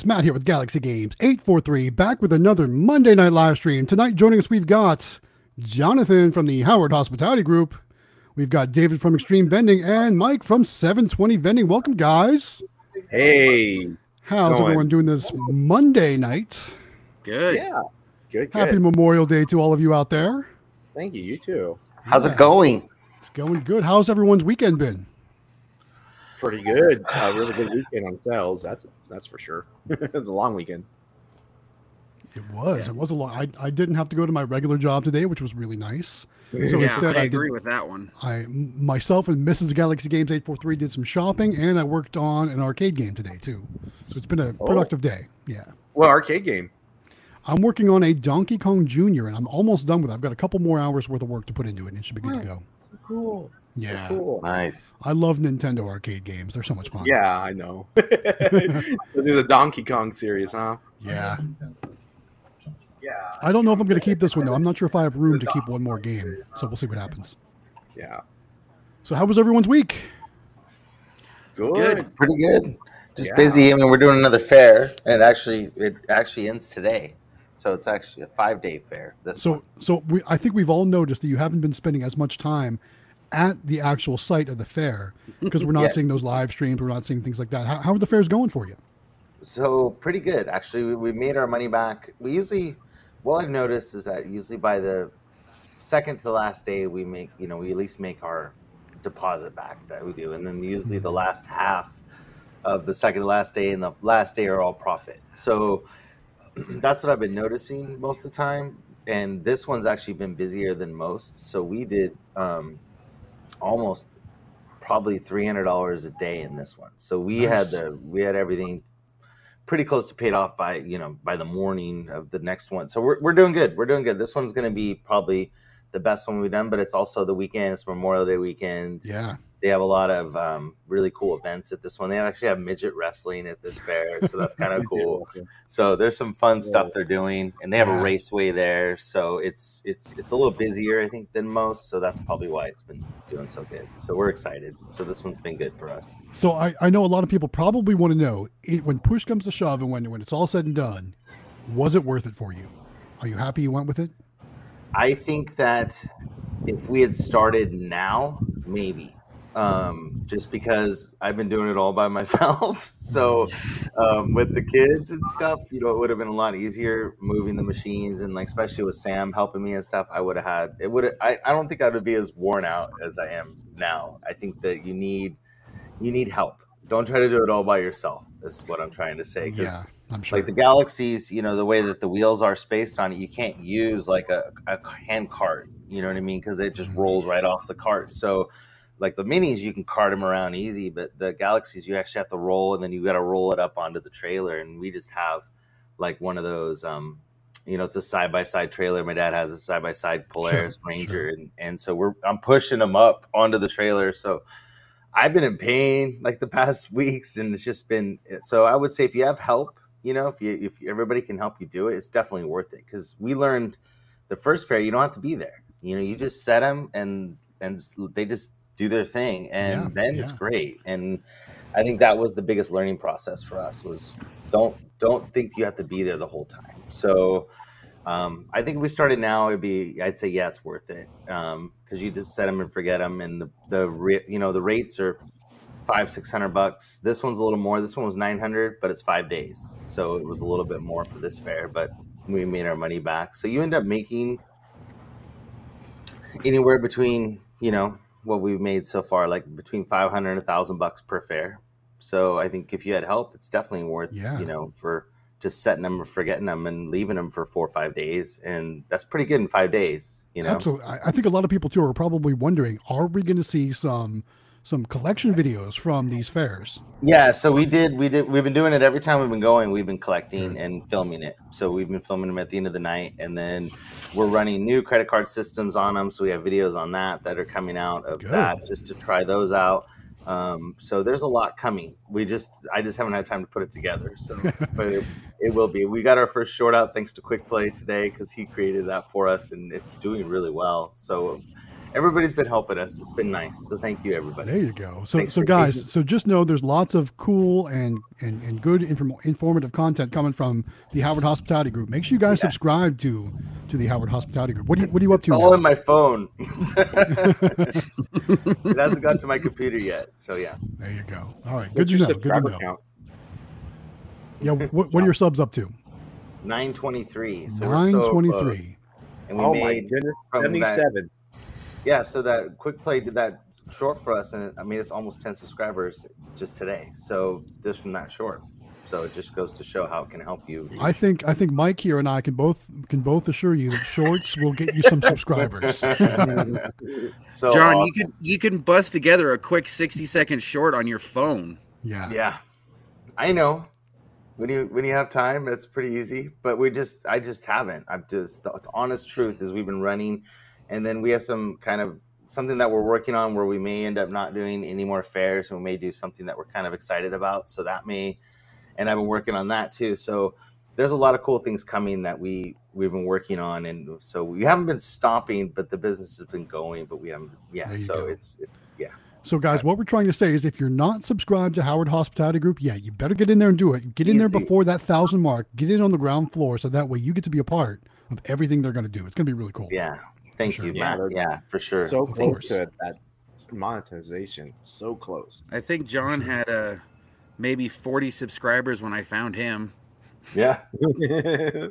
guys? Matt here with Galaxy Games 843, back with another Monday night live stream. Tonight, joining us, we've got Jonathan from the Howard Hospitality Group. We've got David from Xtreme Vending and Mike from 720 Vending. Welcome, guys. Hey. How's Going. everyone doing this Monday night? Good. Yeah. Good. Happy Good. Memorial Day to all of you out there. Thank you. You too. How's Yeah. it going? It's going good. How's everyone's weekend been? Pretty good. Uh, really good weekend on sales. That's that's for sure. it's a long weekend. It was. It was a long. I, I didn't have to go to my regular job today, which was really nice. So yeah, instead, I I, agree did, with that one. I myself and Mrs. Galaxy Games 843 did some shopping, and I worked on an arcade game today too. So it's been a Oh. productive day. Yeah. Well, arcade game. I'm working on a Donkey Kong Jr. and I'm almost done with it. I've got a couple more hours worth of work to put into it, and it should be good to go. So cool. So Yeah. cool. Nice. I love Nintendo arcade games. They're so much fun. Yeah, I know. We'll do the Donkey Kong series, huh? Yeah. Yeah. I don't know if I'm going to keep this one though. I'm not sure if I have room to keep one more game. So we'll see what happens. Yeah. So how was everyone's week? Good. good. Pretty good. Just Yeah. busy. I mean, we're doing another fair, and actually, it actually ends today. So it's actually a five day fair. This So one. so we I think we've all noticed that you haven't been spending as much time at the actual site of the fair because we're not Yes. seeing those live streams. We're not seeing things like that. How, how are the fairs going for you? So pretty good, actually. We, we made our money back. We usually, what I've noticed is that usually by the second to the last day, we make, you know, we at least make our deposit back that we do, and then usually the last half of the second to last day and the last day are all profit. So that's what I've been noticing most of the time. And this one's actually been busier than most. So we did um, almost probably three hundred dollars a day in this one. So we Nice. had the we had everything pretty close to paid off by you know by the morning of the next one. So we're we're doing good. We're doing good. This one's going to be probably the best one we've done, but it's also the weekend. It's Memorial Day weekend. Yeah. They have a lot of um, really cool events at this one. They actually have midget wrestling at this fair, so that's kind of cool. So there's some fun stuff they're doing, and they have Yeah. a raceway there. So it's it's it's a little busier, I think, than most. So that's probably why it's been doing so good. So we're excited. So this one's been good for us. So I, I know a lot of people probably want to know it, when push comes to shove and when when it's all said and done, was it worth it for you? Are you happy you went with it? I think that if we had started now, maybe. Um, just because I've been doing it all by myself. so um, with the kids and stuff, you know, it would have been a lot easier moving the machines and like especially with Sam helping me and stuff, I would have had it would I, I don't think I would be as worn out as I am now. I think that you need you need help. Don't try to do it all by yourself, is what I'm trying to say. Yeah, I'm sure. like the galaxies you know the way that the wheels are spaced on it you can't use like a, a hand cart you know what i mean because it just rolls right off the cart so like the minis you can cart them around easy but the galaxies you actually have to roll and then you got to roll it up onto the trailer and we just have like one of those um you know it's a side by side trailer my dad has a side by side polaris Sure, ranger sure. and and so we're i'm pushing them up onto the trailer so I've been in pain like the past weeks, and it's just been so. I would say if you have help, you know, if you if everybody can help you do it, it's definitely worth it. Because we learned the first fair, you don't have to be there. You know, you just set them, and and they just do their thing, and Yeah, then it's great. And I think that was the biggest learning process for us was don't don't think you have to be there the whole time. So um, I think if we started now, it'd be I'd say yeah, it's worth it because you just set them and forget them, and the the re- you know the rates are five six hundred bucks. This one's a little more. This one was nine hundred, but it's five days, so it was a little bit more for this fair. But we made our money back, so you end up making anywhere between you know what we've made so far, like between five hundred and a thousand bucks per fair. So I think if you had help, it's definitely worth Yeah. you know for just setting them or forgetting them and leaving them for four or five days, and that's pretty good in five days. You know, Absolutely. I, I think a lot of people too are probably wondering: Are we going to see some some collection videos from these fairs. Yeah, so we did. We did. We've been doing it every time we've been going. We've been collecting and filming it. So we've been filming them at the end of the night, and then we're running new credit card systems on them. So we have videos on that that are coming out of Good. that just to try those out. Um, so there's a lot coming. We just, I just haven't had time to put it together. So, but it, it will be. We got our first short out thanks to Quick Play today because he created that for us, and it's doing really well. So everybody's been helping us. It's been nice. So thank you, everybody. There you go. So, Thanks so guys, being- so just know there's lots of cool and and, and good inform- informative content coming from the Howard Hospitality Group. Make sure you guys Yeah. subscribe to to the Howard Hospitality Group. What are you What are you up to? It's all now? in my phone. it hasn't got to my computer yet. So yeah. There you go. All right, What's good to know. Good to subscriber know. count? Yeah, what, what are your subs up to? 923. So we're so Nine close. twenty three. And we Oh my goodness, seventy-seven. Yeah, so that quick play did that short for us and it made us almost 10 subscribers just today. So just from that short. So it just goes to show how it can help you. I think I think Mike here and I can both can both assure you that shorts will get you some subscribers. so John, awesome. you can you can bust together a quick sixty second short on your phone. Yeah. Yeah, I know. When you when you have time, it's pretty easy. But we just, I just haven't. I've just the honest truth is we've been running, and then we have some kind of something that we're working on where we may end up not doing any more fairs, and we may do something that we're kind of excited about. So that may, and I've been working on that too. So there's a lot of cool things coming that we we've been working on, and so we haven't been stopping, but the business has been going. But we haven't, yeah. So go. it's it's yeah. So, guys, what we're trying to say is if you're not subscribed to Howard Hospitality Group, yeah, you better get in there and do it. Get in there before that thousand mark. Get in on the ground floor so that way you get to be a part of everything they're going to do. It's going to be really cool. Yeah. Thank Sure. you, Yeah, Matt. Yeah, for sure. So Of close course. to that monetization. So close. I think John had uh, maybe forty subscribers when I found him. Yeah,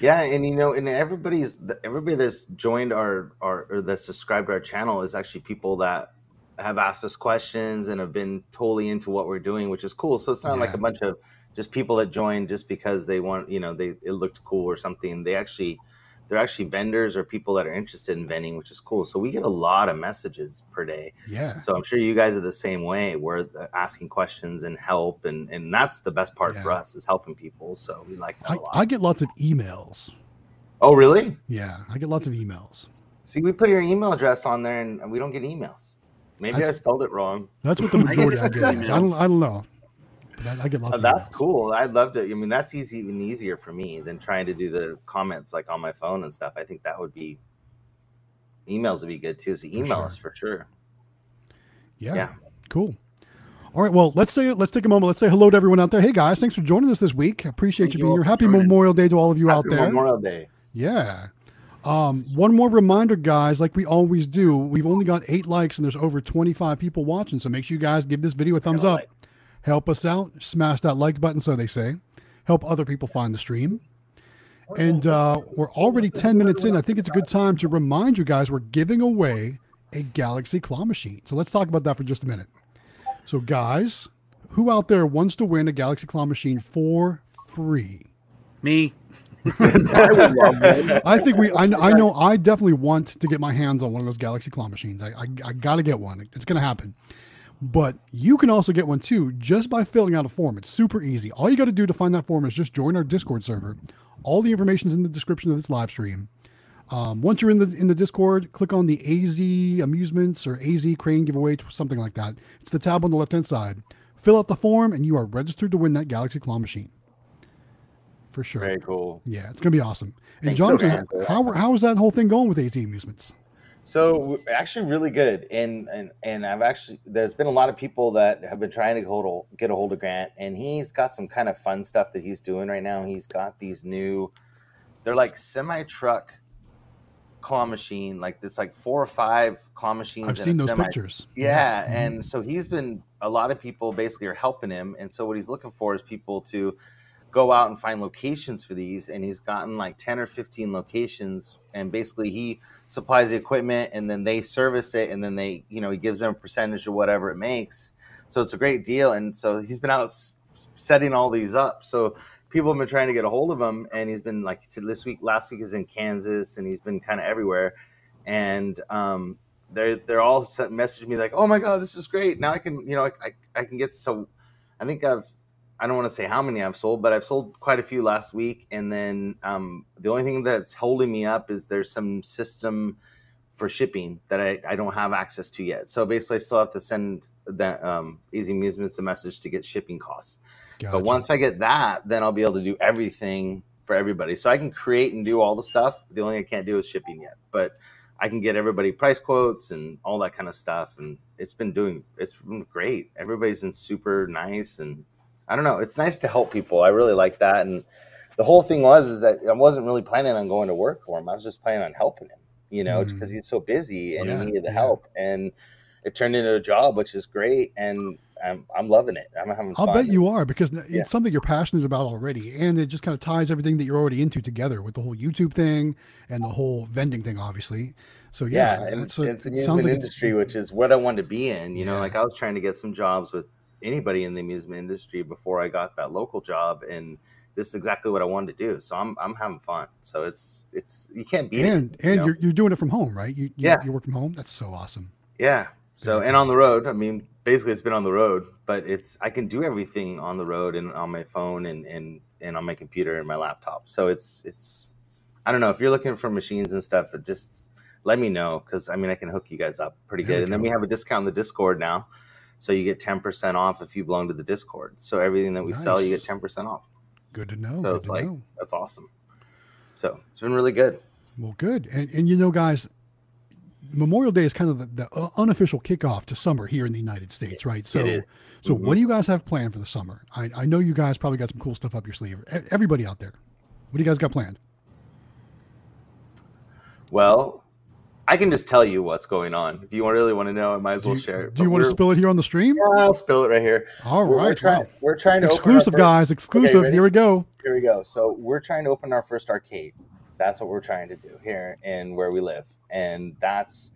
yeah, and you know, and everybody's everybody that's joined our our or that's subscribed to our channel is actually people that have asked us questions and have been totally into what we're doing, which is cool. So it's not like a bunch of just people that joined just because they want, you know, they it looked cool or something. They actually they're actually vendors or people that are interested in vending, which is cool. So we get a lot of messages per day. Yeah. So I'm sure you guys are the same way. We're asking questions and help, and and that's the best part for us is helping people. So we like that I, a lot. I get lots of emails. oh, really? Yeah, I get lots of emails. See, we put your email address on there, and we don't get emails. Maybe That's- I spelled it wrong. That's what the I get majority I get. emails. I don't. I don't know. But I, I get lots Uh, of that's emails. cool. I loved it. I mean, that's easy, even easier for me than trying to do the comments like on my phone and stuff. I think that would be emails would be good too. So emails sure. for sure. Yeah. Yeah. Cool. All right. Well, let's say let's take a moment. Let's say hello to everyone out there. Hey guys, thanks for joining us this week. I appreciate Thank you being here. Happy joining. Memorial Day to all of you out there. Memorial Day. Yeah. Um, one more reminder, guys, like we always do, we've only got eight likes and there's over 25 people watching. So make sure you guys give this video a thumbs up. like. Help us out. Smash that like button, so they say. Help other people find the stream. And uh, we're already 10 minutes in. I think it's a good time to remind you guys we're giving away a Galaxy claw machine. So let's talk about that for just a minute. So, guys, who out there wants to win a Galaxy claw machine for free? Me, I would love one. I think we. I, I know. I definitely want to get my hands on one of those Galaxy claw machines. I, I, I got to get one. It's going to happen. But you can also get one too, just by filling out a form. It's super easy. All you got to do to find that form is just join our Discord server. All the information is in the description of this live stream. Um, once you're in the in the Discord, click on the AZ Amusements or AZ Crane giveaway, something like that. It's the tab on the left hand side. Fill out the form, and you are registered to win that Galaxy claw machine. For sure. Very cool. Yeah, it's gonna be awesome. And Thanks so Jonathan, how how is that whole thing going with AZ Amusements? So actually, really good, and and and I've actually there's been a lot of people that have been trying to hold get a hold of Grant, and he's got some kind of fun stuff that he's doing right now. He's got these new, they're like semi truck claw machine, like this like four or five claw machines. I've seen those semi- pictures. Yeah, and mm-hmm. so he's been a lot of people basically are helping him, and so what he's looking for is people to go out and find locations for these, and he's gotten like ten or fifteen locations, and basically he supplies the equipment, and then they service it, and then they you know he gives them a percentage of whatever it makes. So it's a great deal, and so he's been out setting all these up. So people have been trying to get a hold of him, and he's been like this week, last week is in Kansas, and he's been kind of everywhere, and um, they're they're all sent messaging me like, "Oh my god, this is great! Now I can you know I, I, I can get so." I think I've I don't want to say how many I've sold, but I've sold quite a few last week. And then um, the only thing that's holding me up is there's some system for shipping that I, I don't have access to yet. So basically, I still have to send that um, AZ Amusements a message to get shipping costs. Gotcha. But once I get that, then I'll be able to do everything for everybody. So I can create and do all the stuff. The only thing I can't do is shipping yet. But I can get everybody price quotes and all that kind of stuff. And it's been doing it's been great. Everybody's been super nice and I don't know. It's nice to help people. I really like that. And the whole thing was is that I wasn't really planning on going to work for him. I was just planning on helping him, you know, Mm. because he's so busy and Yeah, he needed the yeah. help. And it turned into a job, which is great. And I'm, I'm loving it. I'm having I'll fun. bet you are because it's Yeah. something you're passionate about already, and it just kind of ties everything that you're already into together with the whole YouTube thing and the whole vending thing, obviously. So yeah, yeah, and a- it's the it sounds like industry, which is what I wanted to be in. You know, like I was trying to get some jobs with anybody in the amusement industry before I got that local job, and this is exactly what I wanted to do. So I'm I'm having fun. So it's it's you can't beat and it. you and know? you're you're doing it from home, right? You, you Yeah. you work from home. That's so awesome. Yeah. So and on the road, I mean, basically it's been on the road, but it's I can do everything on the road and on my phone and and and on my computer and my laptop. So it's it's I don't know if you're looking for machines and stuff, just let me know because I mean I can hook you guys up pretty There good. And then we have a discount in the Discord now, so you get ten percent off if you belong to the Discord. So everything that we sell, you get ten percent off. Good to know. So good it's like know. that's awesome. So it's been really good. Well, good. And and you know, guys, Memorial Day is kind of the, the uh, unofficial kickoff to summer here in the United States, right? So so Mhm. what do you guys have planned for the summer? I, I know you guys probably got some cool stuff up your sleeve. Everybody out there, what do you guys got planned? Well, I can just tell you what's going on. If you really want to know, I might as Do well you, share it. do you want to spill it here on the stream? Yeah, I'll spill it right here. All We're- right, we're trying, wow. we're trying to exclusive guys, exclusive. ready? here we go. Here we go. So we're trying to open our first arcade. That's what we're trying to do here in where we live, and that's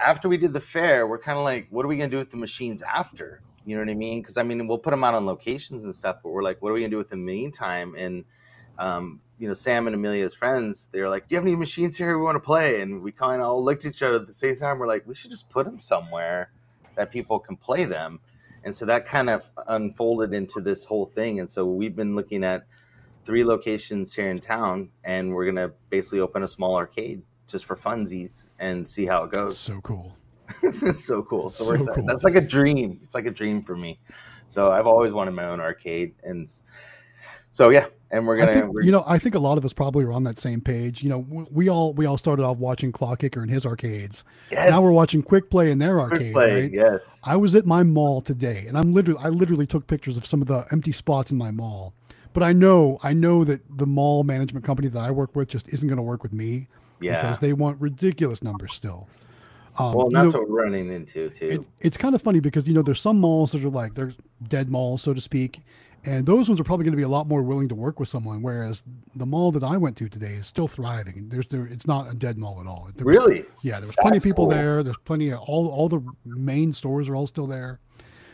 after we did the fair. We're kind of like, what are we gonna do with the machines after? You know what I mean? Because I mean, we'll put them out on locations and stuff, but we're like, what are we gonna do with them in the meantime? And um, you know, Sam and Emelia's friends, they're like, do you have any machines here we want to play? And we kind of all looked at each other at the same time. We're like, we should just put them somewhere that people can play them. And so that kind of unfolded into this whole thing. And so we've been looking at three locations here in town, and we're gonna basically open a small arcade just for funsies and see how it goes. So cool. so cool. So, we're excited. cool. That's like a dream. It's like a dream for me. So I've always wanted my own arcade, and so yeah, and we're gonna. think we're, you know. I think a lot of us probably are on that same page. You know, w- we all we all started off watching Claw Kicker in his arcades. yes, Now we're watching Quick Play in their quick arcade. play. Right? Yes, I was at my mall today, and I'm literally I literally took pictures of some of the empty spots in my mall. But I know I know that the mall management company that I work with just isn't going to work with me yeah. because they want ridiculous numbers still. Um, well, that's know, what we're running into too. it, it's kind of funny because you know there's some malls that are like they're dead malls, so to speak, and those ones are probably going to be a lot more willing to work with someone. Whereas the mall that I went to today is still thriving. There's there, it's not a dead mall at all. There really? yeah, there was plenty of people cool. there. There's plenty of all all the main stores are all still there.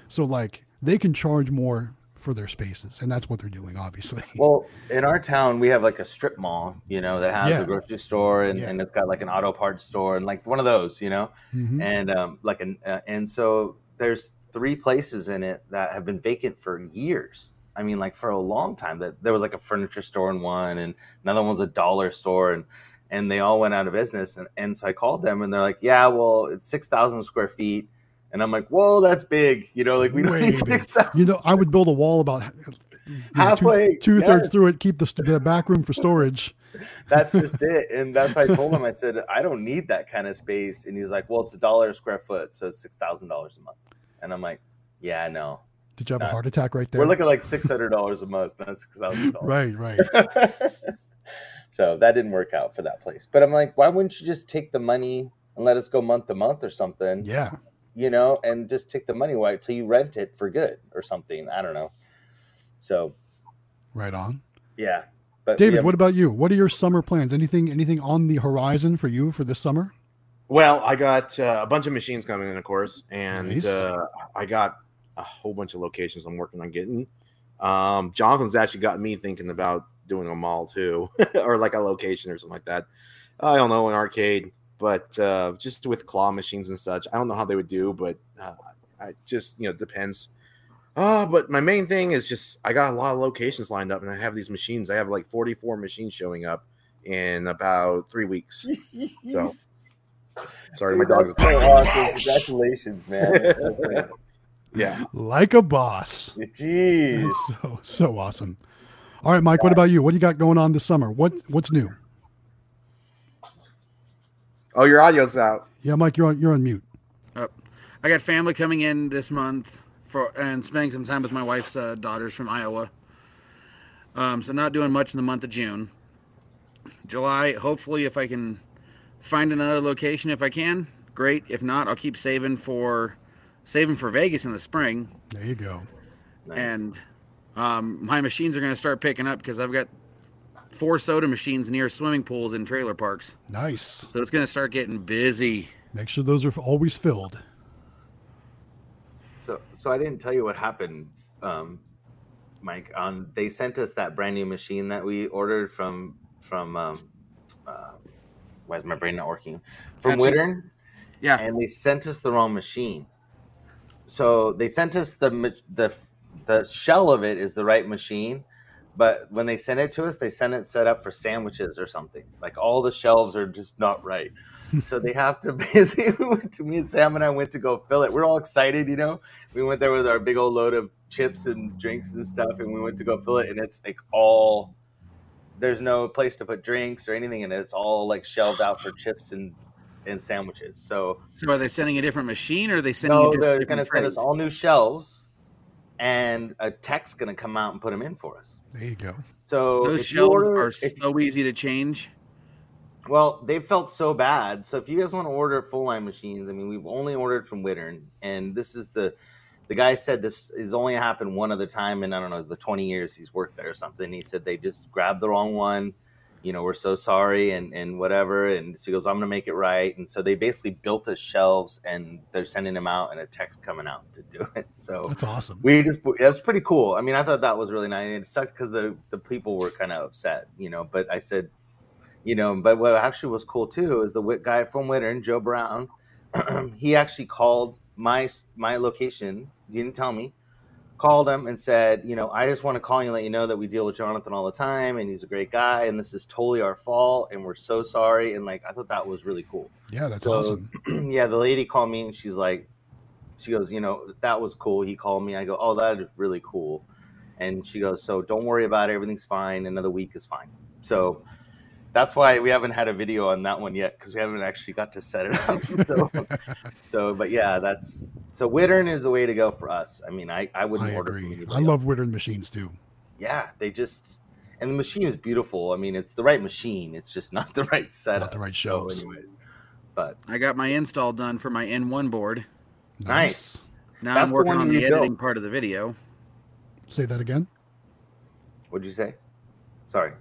So like they can charge more for their spaces, and that's what they're doing, obviously. Well, in our town, we have like a strip mall, you know, that has Yeah. a grocery store and, Yeah. and it's got like an auto parts store and like one of those, you know, Mhm. and um, like an uh, and so there's three places in it that have been vacant for years. I mean, like for a long time. That there was like a furniture store in one, and another one was a dollar store, and and they all went out of business. And, and so I called them, and they're like, "Yeah, well, it's six thousand square feet." And I'm like, "Whoa, that's big!" You know, like we Way need six thousand. You know, I would build a wall about Halfway, two, two thirds through it, keep the, the back room for storage. that's just it. And that's why I told him, I said, I don't need that kind of space. And he's like, Well, it's a dollar a square foot, so it's six thousand dollars a month. And I'm like, Yeah, no. Did you have a heart attack right there? We're looking like six hundred dollars a month, not six thousand dollars. right, right. so that didn't work out for that place. But I'm like, why wouldn't you just take the money and let us go month to month or something? Yeah. You know, and just take the money away till you rent it for good or something. I don't know. So Right on. yeah. But David, yeah, what about you? What are your summer plans? Anything anything on the horizon for you for this summer? Well, I got uh, a bunch of machines coming in, of course, and Nice. uh, I got a whole bunch of locations I'm working on getting. Um, Jonathan's actually got me thinking about doing a mall too, or like a location or something like that. I don't know, an arcade, but uh, just with claw machines and such, I don't know how they would do, but uh, I just you know depends. Uh, but my main thing is just I got a lot of locations lined up, and I have these machines. I have like 44 machines showing up in about three weeks. So sorry, my Dude, dog's that's so awesome. Congratulations, man. That's so great. yeah. Like a boss. Jeez. So so awesome. All right, Mike. What about you? What do you got going on this summer? What what's new? Oh, your audio's out. Yeah, Mike, you're on you're on mute. I got family coming in this month for and spending some time with my wife's uh, daughters from Iowa. Um, so not doing much in the month of June. July, hopefully, if I can find another location, if I can, great. If not, I'll keep saving for saving for Vegas in the spring. There you go. Nice. And um, my machines are going to start picking up because I've got four soda machines near swimming pools and trailer parks. Nice. So it's going to start getting busy. Make sure those are always filled. So, so I didn't tell you what happened, um, Mike. On they sent us that brand new machine that we ordered from from. Um, uh, why is my brain not working? From That's- Wittern, Yeah. and they sent us the wrong machine. So they sent us the the the shell of it is the right machine, but when they sent it to us, they sent it set up for sandwiches or something. Like all the shelves are just not right. so they have to basically we went to me and Sam and I went to go fill it. We're all excited, you know. We went there with our big old load of chips and drinks and stuff, and we went to go fill it, and it's like all there's no place to put drinks or anything, and it's all like shelved out for chips and and sandwiches. So So are they sending a different machine or are they sending no, you just they're going to send us all new shelves, and a tech's going to come out and put them in for us. There you go. So Those shelves order- are if- so easy to change. well, they felt so bad. So if you guys want to order full line machines, I mean, we've only ordered from Wittern, and this is the the guy said this has only happened one other time in I don't know the twenty years he's worked there or something. He said they just grabbed the wrong one. You know, we're so sorry and and whatever. And so he goes, I'm gonna make it right. And so they basically built us shelves, and they're sending them out, and a text coming out to do it. So That's awesome. we just it was pretty cool. I mean, I thought that was really nice. It sucked because the the people were kind of upset, you know. But I said, you know, but what actually was cool too is the wit guy from Wittern, Joe Brown. he actually called my my location. He didn't tell me. Called him and said, you know, I just want to call you and let you know that we deal with Jonathan all the time, and he's a great guy, and this is totally our fault, and we're so sorry. And like, I thought that was really cool Yeah, that's So- awesome. yeah, the lady called me and she's like, she goes, you know, that was cool. He called me. I go, oh, that is really cool. And she goes, so don't worry about it. Everything's fine. Another week is fine. So that's why we haven't had a video on that one yet because we haven't actually got to set it up. so, so, but yeah, that's so Wittern is the way to go for us. I mean, I, I wouldn't I order from agree. anybody I else. love Wittern machines too. Yeah, they just and the machine is beautiful. I mean, it's the right machine. It's just not the right setup. Not the right So anyway, but I got my install done for my N1 board. Nice. Now That's I'm working one on the editing go. part of the video. Say that again. what'd you say? Sorry.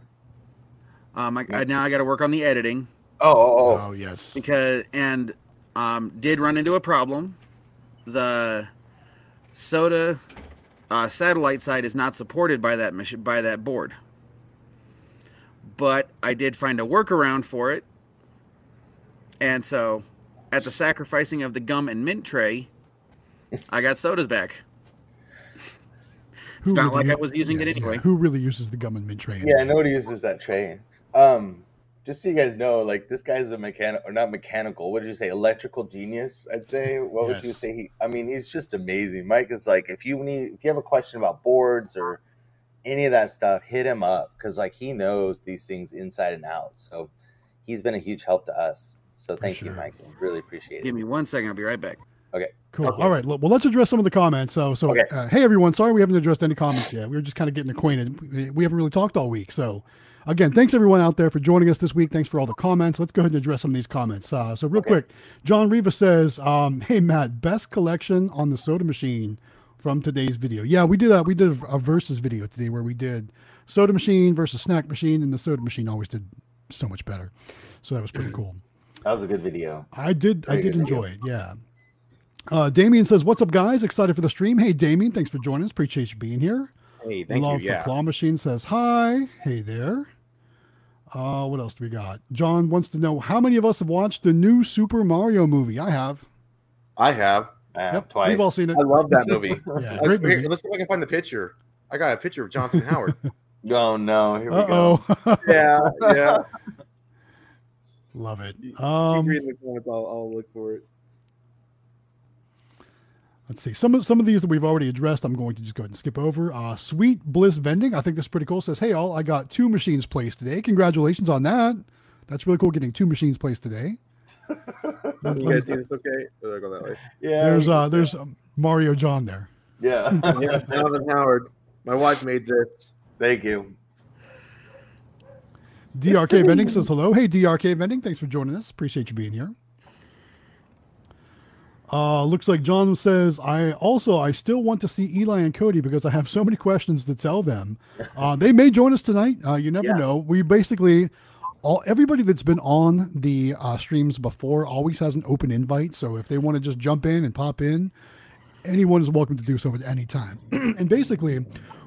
Um, I, I, now I got to work on the editing Oh, oh, oh. Oh yes. because and um, did run into a problem. The soda uh, satellite side is not supported by that machine by that board, but I did find a workaround for it, and so at the sacrificing of the gum and mint tray, I got sodas back. It's Who not really- like I was using yeah, it anyway. yeah. Who really uses the gum and mint tray? Yeah, nobody uses that tray. Um, just so you guys know, like this guy's a mechanic or not mechanical. What did you say? Electrical genius, I'd say. What would you say? He, I mean, he's just amazing. Mike is like, if you need, if you have a question about boards or any of that stuff, hit him up because like he knows these things inside and out. So he's been a huge help to us. So For thank you. Mike. Really appreciate it. Give me one second. I'll be right back. Okay. Cool. Okay. All right. Well, let's address some of the comments. So, so Okay. uh, hey everyone, sorry we haven't addressed any comments yet. We were just kind of getting acquainted. We- We haven't really talked all week. So, again, thanks everyone out there for joining us this week. Thanks for all the comments. Let's go ahead and address some of these comments. Uh, so, real Okay. quick, John Riva says, um, "Hey Matt, best collection on the soda machine from today's video." Yeah, we did a we did a, a versus video today where we did soda machine versus snack machine, and the soda machine always did so much better. So that was pretty cool. That was a good video. I did. I did good enjoy it. Yeah. Uh, Damien says, "What's up, guys? Excited for the stream." Hey, Damien, thanks for joining us. Appreciate you being here. Hey, thank Love you. for Yeah. Claw Machine says, "Hi, hey there." Uh, what else do we got? John wants to know how many of us have watched the new Super Mario movie. I have. I have. I have Yep, twice. we've all seen it. I love that movie. Yeah, I- great here, let's see if I can find the picture. I got a picture of Jonathan Howard. Oh no, here we Uh go. yeah, yeah. Love it. Keep Um, reading the comments. I'll, I'll look for it. Let's see. Some of some of these that we've already addressed, I'm going to just go ahead and skip over. Uh, Sweet Bliss Vending. I think this is pretty cool. Says, hey all, I got two machines placed today. Congratulations on that. That's really cool getting two machines placed today. Let- You let guys see this okay? Oh, go that way. Yeah. there's uh there's um, Mario John there. yeah. Yeah, Jonathan Howard. My wife made this. Thank you. DRK Vending says hello. Hey, DRK Vending, thanks for joining us. Appreciate you being here. Uh, looks like John says, I also, I still want to see Eli and Cody because I have so many questions to tell them. Uh, they may join us tonight. Uh, you never Yeah. know. We basically, all everybody that's been on the uh, streams before always has an open invite. So if they want to just jump in and pop in, anyone is welcome to do so at any time. and basically,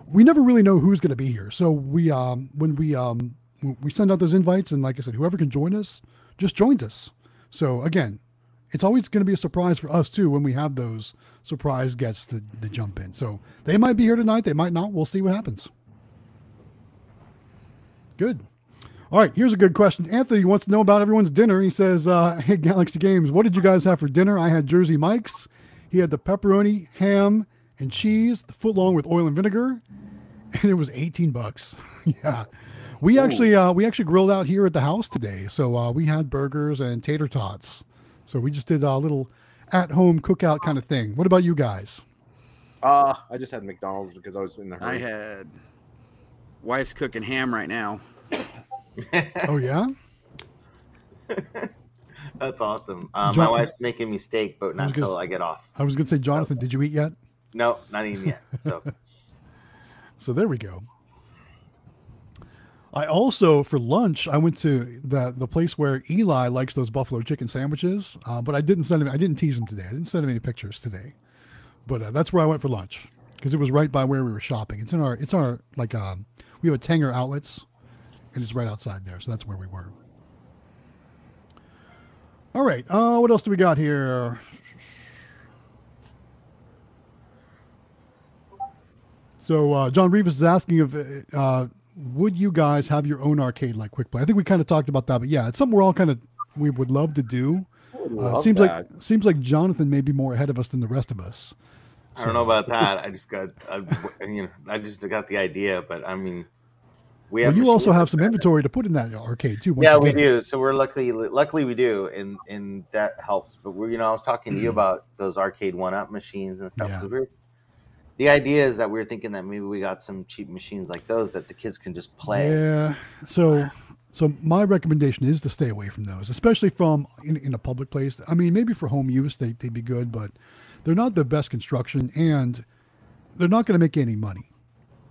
we never really know who's going to be here. So we, um, when we, um, we send out those invites, and like I said, whoever can join us, just joins us. So again, it's always going to be a surprise for us too when we have those surprise guests to, to jump in. So they might be here tonight, they might not. We'll see what happens. Good. All right, here's a good question. Anthony wants to know about everyone's dinner. He says, uh, "Hey, Galaxy Games, what did you guys have for dinner? I had Jersey Mike's. He had the pepperoni, ham, and cheese, the footlong with oil and vinegar, and it was 18 bucks. yeah, we actually uh, we actually grilled out here at the house today, so uh, we had burgers and tater tots. So we just did a little at-home cookout kind of thing. What about you guys? Uh, I just had McDonald's because I was in the hurry. I hurry. had wife's cooking ham right now. Oh yeah, That's awesome. Um, John- my wife's making me steak, but was not gonna until s- I get off. I was gonna say, Jonathan, did you eat yet? No, not even yet. So So there we go. I also for lunch I went to the the place where Eli likes those buffalo chicken sandwiches, uh, but I didn't send him. I didn't tease him today. I didn't send him any pictures today. But uh, that's where I went for lunch because it was right by where we were shopping. It's in our it's on our like um we have a Tanger outlets, and it's right outside there. So that's where we were. All right. Uh, what else do we got here? So uh, John Reeves is asking if uh, would you guys have your own arcade like Quick Play? I think we kind of talked about that, but yeah, it's something we're all kind of we would love to do. Uh, seems that. like seems like Jonathan may be more ahead of us than the rest of us. I don't know about that. I just got, I, you know, I just got the idea, but I mean, we Well, have. you also have some that- inventory to put in that arcade too. Yeah, we get it. do. So we're luckily, luckily we do, and and that helps. But we're, you know, I was talking to you about those arcade one-up machines and stuff. Yeah. 'cause we're- the idea is that we are thinking that maybe we got some cheap machines like those that the kids can just play. Yeah. So so my recommendation is to stay away from those, especially from in, in a public place. I mean, maybe for home use they they'd be good, but they're not the best construction and they're not going to make any money.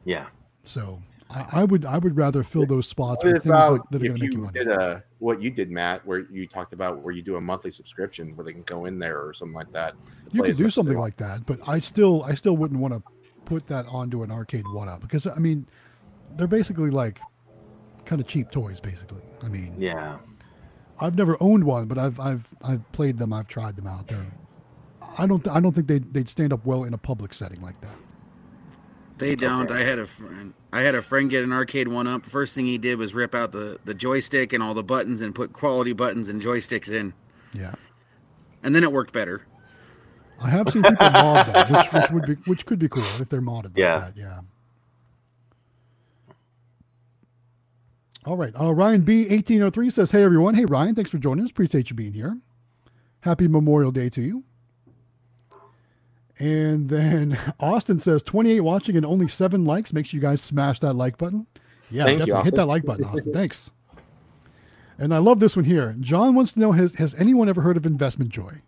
Yeah. So I, I would I would rather fill those spots What with things like, that are going if to make you you money. did a what you did, Matt, where you talked about where you do a monthly subscription where they can go in there or something like that. you could do much as they something like that, but I still I still wouldn't want to put that onto an arcade one up because I mean they're basically like kind of cheap toys basically. I mean, Yeah. I've never owned one, but I've I've I've played them. I've tried them out there. I don't th- I don't think they they'd stand up well in a public setting like that. They don't. I had a friend. I had a friend get an arcade one up. First thing he did was rip out the, the joystick and all the buttons and put quality buttons and joysticks in, Yeah, and then it worked better. I have seen people mod them, which which would be which could be cool if they're modded like Yeah. that. Yeah. All right. Uh, Ryan B eighteen oh three says, "Hey everyone, hey Ryan, thanks for joining us. Appreciate you being here. Happy Memorial Day to you." And then Austin says, 28 watching and only seven likes. Make sure you guys smash that like button. Yeah, Thank you, hit that like button, Austin. Thanks. And I love this one here. John wants to know has, has anyone ever heard of Investment Joy?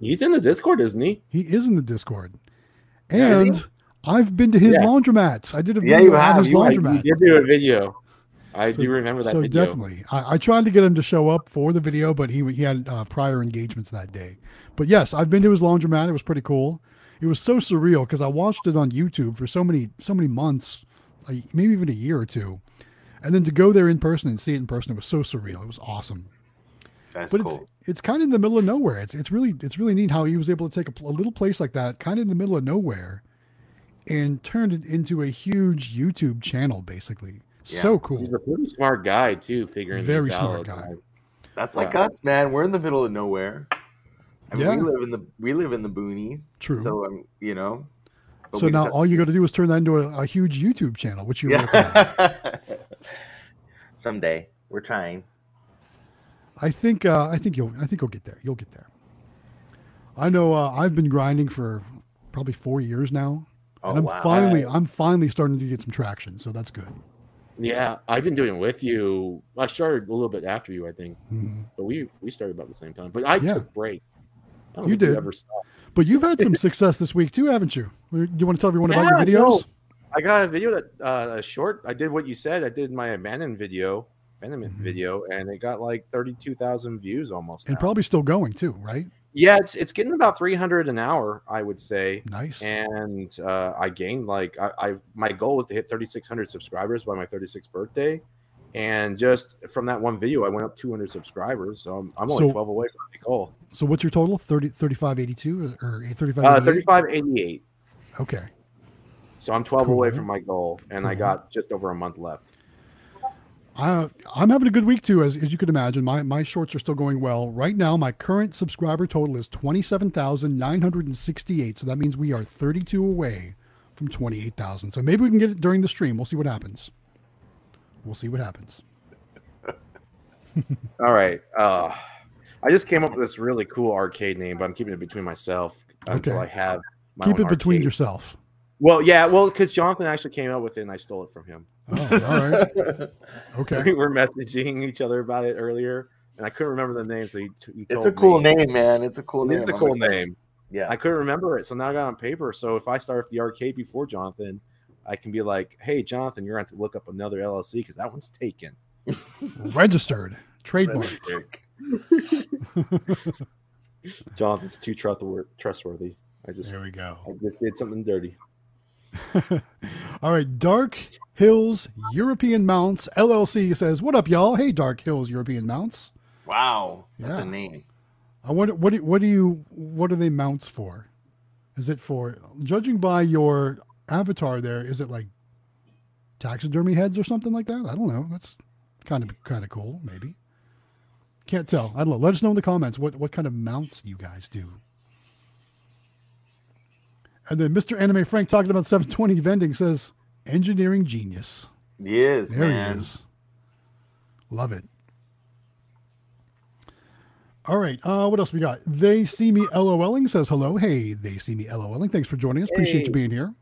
He's in the Discord, isn't he? He is in the Discord. Yeah. And I've been to his Yeah. laundromat. I did a Yeah, video you on have. his You- laundromat. you did do a video. I So- do remember that so video. definitely, I, I tried to get him to show up for the video, but he he had uh, prior engagements that day. But yes, I've been to his laundromat. It was pretty cool. It was so surreal because I watched it on YouTube for so many so many months, like maybe even a year or two, and then to go there in person and see it in person, it was so surreal. It was awesome. That's But cool. it's it's kind of in the middle of nowhere. It's it's really it's really neat how he was able to take a, a little place like that, kind of in the middle of nowhere, and turned it into a huge YouTube channel. Basically, so cool. He's a pretty smart guy too, figuring Very things smart out. guy. That's like Yeah. us, man. We're in the middle of nowhere. I mean, Yeah. we live in the we live in the boonies. True. So um, you know. So now have- all you got to do is turn that into a, a huge YouTube channel, which you're working on. yeah. Someday we're trying. I think uh, I think you'll I think you'll get there. You'll get there. I know uh, I've been grinding for probably four years now, Oh and I'm wow. finally I'm finally starting to get some traction. So that's good. Yeah, I've been doing it with you. I started a little bit after you, I think, Mhm. but we we started about the same time. But I Yeah. took breaks. You did. Stopped. But you've had some success this week too, haven't you? Do you want to tell everyone about your videos? no. I got a video that uh, a short. I did what you said. I did my abandoned video, abandonment Mhm. video, and it got like thirty-two thousand views almost. And now. probably still going too, right? yeah, it's it's getting about three hundred an hour, I would say. Nice. And uh, I gained like I, I my goal was to hit thirty six hundred subscribers by my thirty sixth birthday, and just from that one video, I went up two hundred subscribers. So I'm, I'm only So- twelve away from my goal. so what's your total? 30, 3582 or 35 Uh, thirty five eighty eight. Okay. So I'm twelve away from my goal, and I got just over a month left. I, I'm having a good week too, as, as you can imagine. My, my shorts are still going well. Right now, my current subscriber total is 27,968. So that means we are 32 away from 28,000. So maybe we can get it during the stream. We'll see what happens. We'll see what happens. All right. Uh, I just came up with this really cool arcade name, but I'm keeping it between myself until Okay. I have my Keep own it between arcade. yourself. Well, yeah, well, because Jonathan actually came up with it, and I stole it from him. Oh, all right. Okay. we were messaging each other about it earlier, and I couldn't remember the name, so he, he told It's a cool me. name, man. It's a cool name. It's a I'm cool name. Yeah. I couldn't remember it, so now I got it on paper. So if I start with the arcade before Jonathan, I can be like, "Hey, Jonathan, you're going to have to look up another LLC because that one's taken." Registered. Trademarked. Jonathan's too trustworthy. Trustworthy. I just, There we go. I just did something dirty. All right, Dark Hills European Mounts LLC says, "What up, y'all? Hey, Dark Hills European Mounts. Wow. That's Yeah. a name. I wonder what do, what do you what are they mounts for? Is it for judging by your avatar there? Is it like taxidermy heads or something like that? I don't know. That's kind of kind of cool. Maybe can't tell. I don't know. Let us know in the comments what what kind of mounts you guys do." And then Mr. Anime Frank talking about 720 vending says, "Engineering genius." He is, There man. he is. Love it. All right. Uh, what else we got? They see me LOLing says hello. Hey, they see me LOLing. Thanks for joining us. Appreciate Hey. you being here.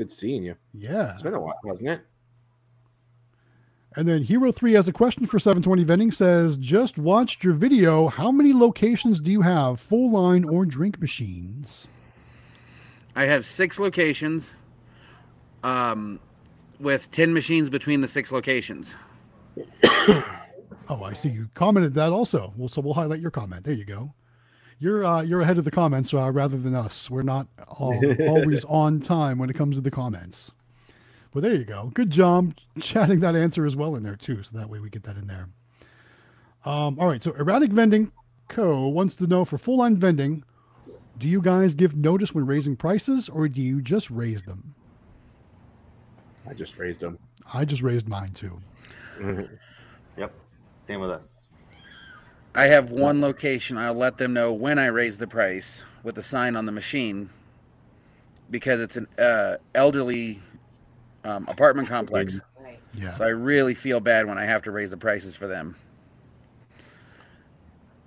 Good seeing you. Yeah. It's been a while, hasn't it? And then Hero 3 has a question for 720 Vending says, just watched your video. How many locations do you have, full line or drink machines? I have six locations, um, with ten machines between the six locations. Oh, I see you commented that also. Well, so we'll highlight your comment. There you go. You're uh, you're ahead of the comments uh, rather than us. We're not all, always on time when it comes to the comments. But there you go. Good job chatting that answer as well in there too, so that way we get that in there. Um, all right. So Erratic Vending Co. wants to know for full line vending, do you guys give notice when raising prices, or do you just raise them? I just raised them. I just raised mine too. Yep. Same with us. I have one location. I'll let them know when I raise the price with a sign on the machine because it's an uh, elderly um, apartment complex. Yeah. So I really feel bad when I have to raise the prices for them.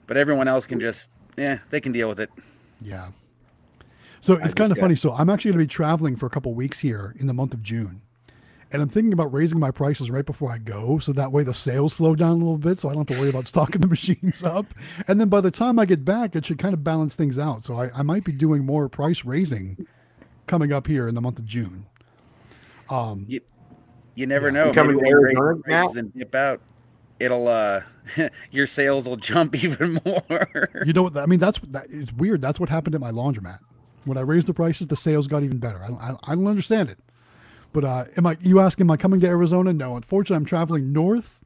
But everyone else can just, yeah, they can deal with it. Yeah. So it's just kind of got- funny. So I'm actually going to be traveling for a couple weeks here in the month of June. And I'm thinking about raising my prices right before I go. So that way the sales slow down a little bit. So I don't have to worry about stocking the machines up. And then by the time I get back, it should kind of balance things out. So I, I might be doing more price raising coming up here in the month of June. Um, You, you never Yeah. know. You coming Maybe to raise Arizona, the prices and dip out, it'll uh, your sales will jump even more. you know what? I mean, that's that, it's weird. That's what happened at my laundromat. When I raised the prices, the sales got even better. I, I, I don't understand it. But uh, am I? You ask, am I coming to Arizona? No, unfortunately, I'm traveling north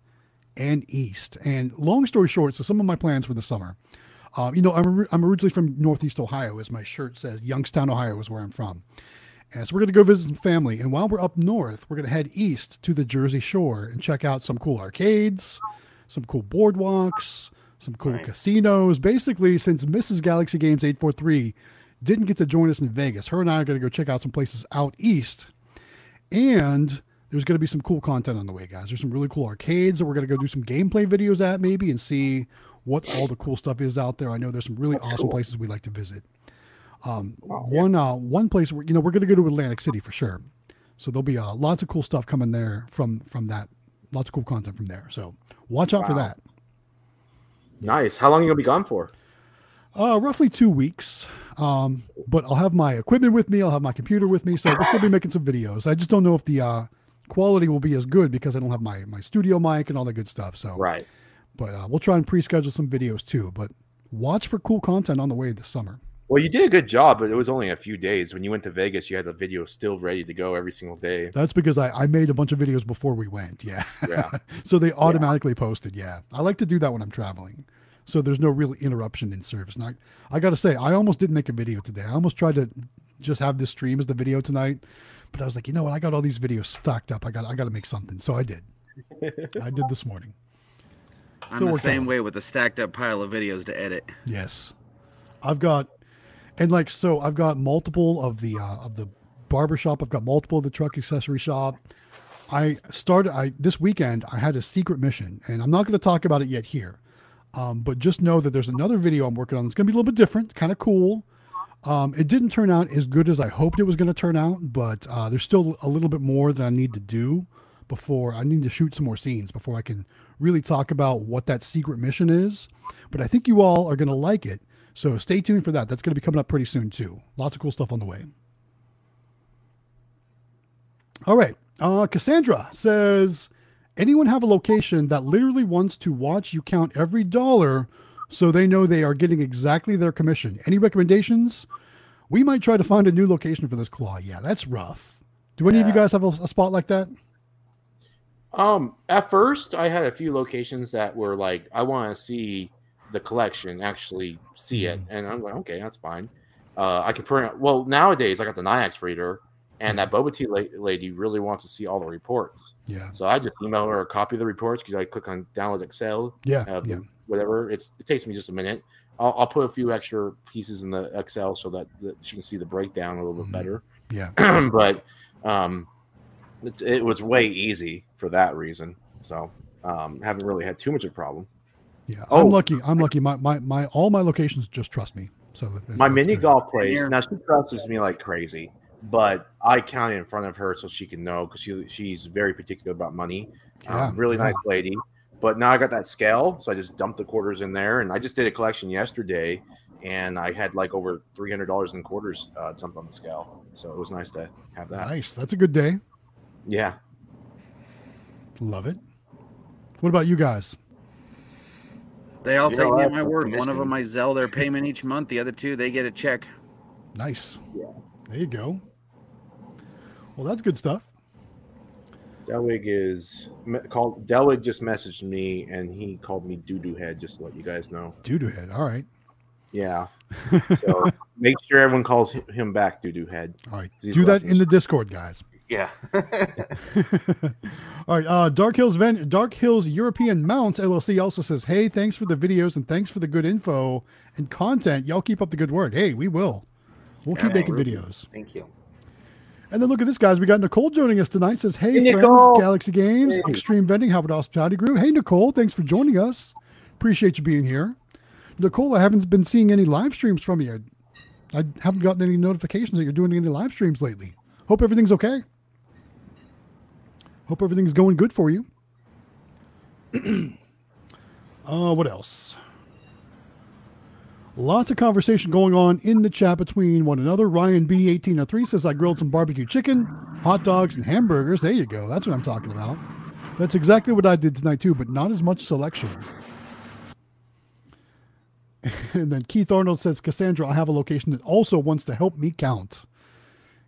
and east. And long story short, so some of my plans for the summer. Um, you know, I'm, I'm originally from Northeast Ohio, as my shirt says. Youngstown, Ohio is where I'm from. And so we're going to go visit some family. And while we're up north, we're going to head east to the Jersey Shore and check out some cool arcades, some cool boardwalks, some cool Nice. casinos. Basically, since Mrs. Galaxy Games 843 didn't get to join us in Vegas, her and I are going to go check out some places out east. And there's going to be some cool content on the way, guys. There's some really cool arcades that we're going to go do some gameplay videos at maybe and see what all the cool stuff is out there. I know there's some really That's awesome cool. places we like to visit. Um, yeah. one uh, one place where you know we're going to go to Atlantic City for sure. So there'll be uh, lots of cool stuff coming there from from that. Lots of cool content from there. So watch out for that. Nice. How long are you gonna be gone for? Uh, roughly two weeks. Um, but I'll have my equipment with me. I'll have my computer with me. So we'll still be making some videos. I just don't know if the uh, quality will be as good because I don't have my my studio mic and all that good stuff. So Right. But uh, we'll try and pre-schedule some videos too. But watch for cool content on the way this summer. Well, you did a good job, but it was only a few days. When you went to Vegas, you had the video still ready to go every single day. That's because I, I made a bunch of videos before we went. Yeah. Yeah. so they automatically posted. Yeah. I like to do that when I'm traveling. So there's no real interruption in service. And I, I got to say, I almost didn't make a video today. I almost tried to just have this stream as the video tonight. But I was like, you know what? I got all these videos stocked up. I got I got to make something. So I did. I did this morning. I'm So the same coming. way with a stacked up pile of videos to edit. Yes, I've got, and like so, I've got multiple of the uh, of the barber shop. I've got multiple of the truck accessory shop. I started. I this weekend I had a secret mission, and I'm not going to talk about it yet here. Um, but just know that there's another video I'm working on. It's going to be a little bit different, kind of cool. Um, it didn't turn out as good as I hoped it was going to turn out, but uh, there's still a little bit more that I need to do before I need to shoot some more scenes before I can really talk about what that secret mission is. But I think you all are going to like it. So stay tuned for that. That's going to be coming up pretty soon, too. Lots of cool stuff on the way. All right. Uh, Cassandra says anyone have a location that literally wants to watch you count every dollar so they know they are getting exactly their commission? Any recommendations? We might try to find a new location for this claw. Yeah, that's rough. Do any of you guys have a, a spot like that? Um, at first, I had a few locations that were like, I want to see the collection, actually see it, and I'm like, okay, that's fine. Uh, I can print. out- Well, nowadays I got the Nayax reader, and that Boba Tea la- lady really wants to see all the reports. Yeah. So I just email her a copy of the reports because I click on download Excel, Yeah. uh, yeah. whatever. It's it takes me just a minute. I'll, I'll put a few extra pieces in the Excel so that, that she can see the breakdown a little bit Mhm. better. Yeah. but um, it, it was way easy for that reason. So um, haven't really had too much of a problem. Yeah. Oh. I'm lucky. I'm lucky. My, my, my, all my locations just trust me. So My mini good. golf place now she trusts me like crazy, but I count it in front of her so she can know because she she's very particular about money. Yeah, um, really yeah. nice lady. But now I got that scale, so I just dumped the quarters in there, and I just did a collection yesterday, and I had like over three hundred dollars in quarters uh, dumped on the scale. So it was nice to have that. Nice. That's a good day. Yeah. Love it. What about you guys? They all You take me at my word. One of them I Zelle their payment each month. The other two they get a check. Nice. Yeah. There you go. Well, that's good stuff. Delwig is called. Delwig just messaged me, and he called me doo doo head. Just to let you guys know. Doo doo head. All right. Yeah. So make sure everyone calls him back doo doo head. All right. Do that in the Discord, guys. Yeah. All right. Uh, Dark Hills Ven- Dark Hills European Mounts LLC also says, "Hey, thanks for the videos and thanks for the good info and content. Y'all keep up the good work. Hey, we will. We'll keep making Absolutely. videos." Thank you. And then look at this, guys. We got Nicole joining us tonight. Says, "Hey, Hey, friends, Nicole. Galaxy Games, Hey. Xtreme Vending, Howard Hospitality Group. Hey, Nicole, thanks for joining us. Appreciate you being here. Nicole, I haven't been seeing any live streams from you. I haven't gotten any notifications that you're doing any live streams lately. Hope everything's okay. Hope everything's going good for you. uh, what else? Lots of conversation going on in the chat between one another. Ryan B1803 says, I grilled some barbecue chicken, hot dogs, and hamburgers. There you go. That's what I'm talking about. That's exactly what I did tonight, too, but not as much selection. and then Keith Arnold says, Cassandra, I have a location that also wants to help me count.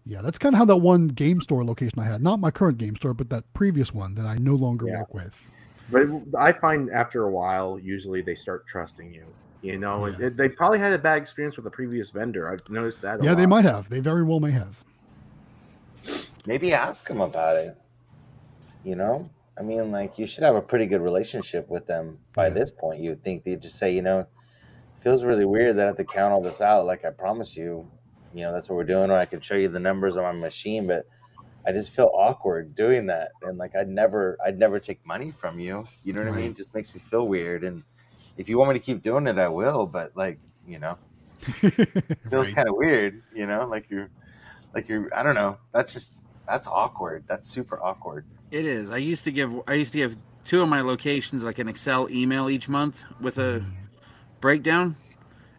Yeah, that's kind of how that one game store location I had, not my current game store, but that previous one that I no longer Yeah. work with. But I find after a while, usually they start trusting you. You know, Yeah. It- they probably had a bad experience with a previous vendor. I've noticed that. a Yeah, they might have. They very well may have. Maybe ask them about it. You know, I mean, like you should have a pretty good relationship with them by Yeah. this point. You would think they'd just say, you know, feels really weird that I have to count all this out. Like I promise you, you know, that's what we're doing, or I can show you the numbers on my machine, but I just feel awkward doing that. And like I'd never, I'd never take money from you. You know what I mean? It just makes me feel weird. And if you want me to keep doing it, I will. But like, you know, feels Right. kind of weird, you know, like you're, like you're, I don't know. That's just, that's awkward. That's super awkward. It is. I used to give I used to give two of my locations like an Excel email each month with a mm-hmm. breakdown.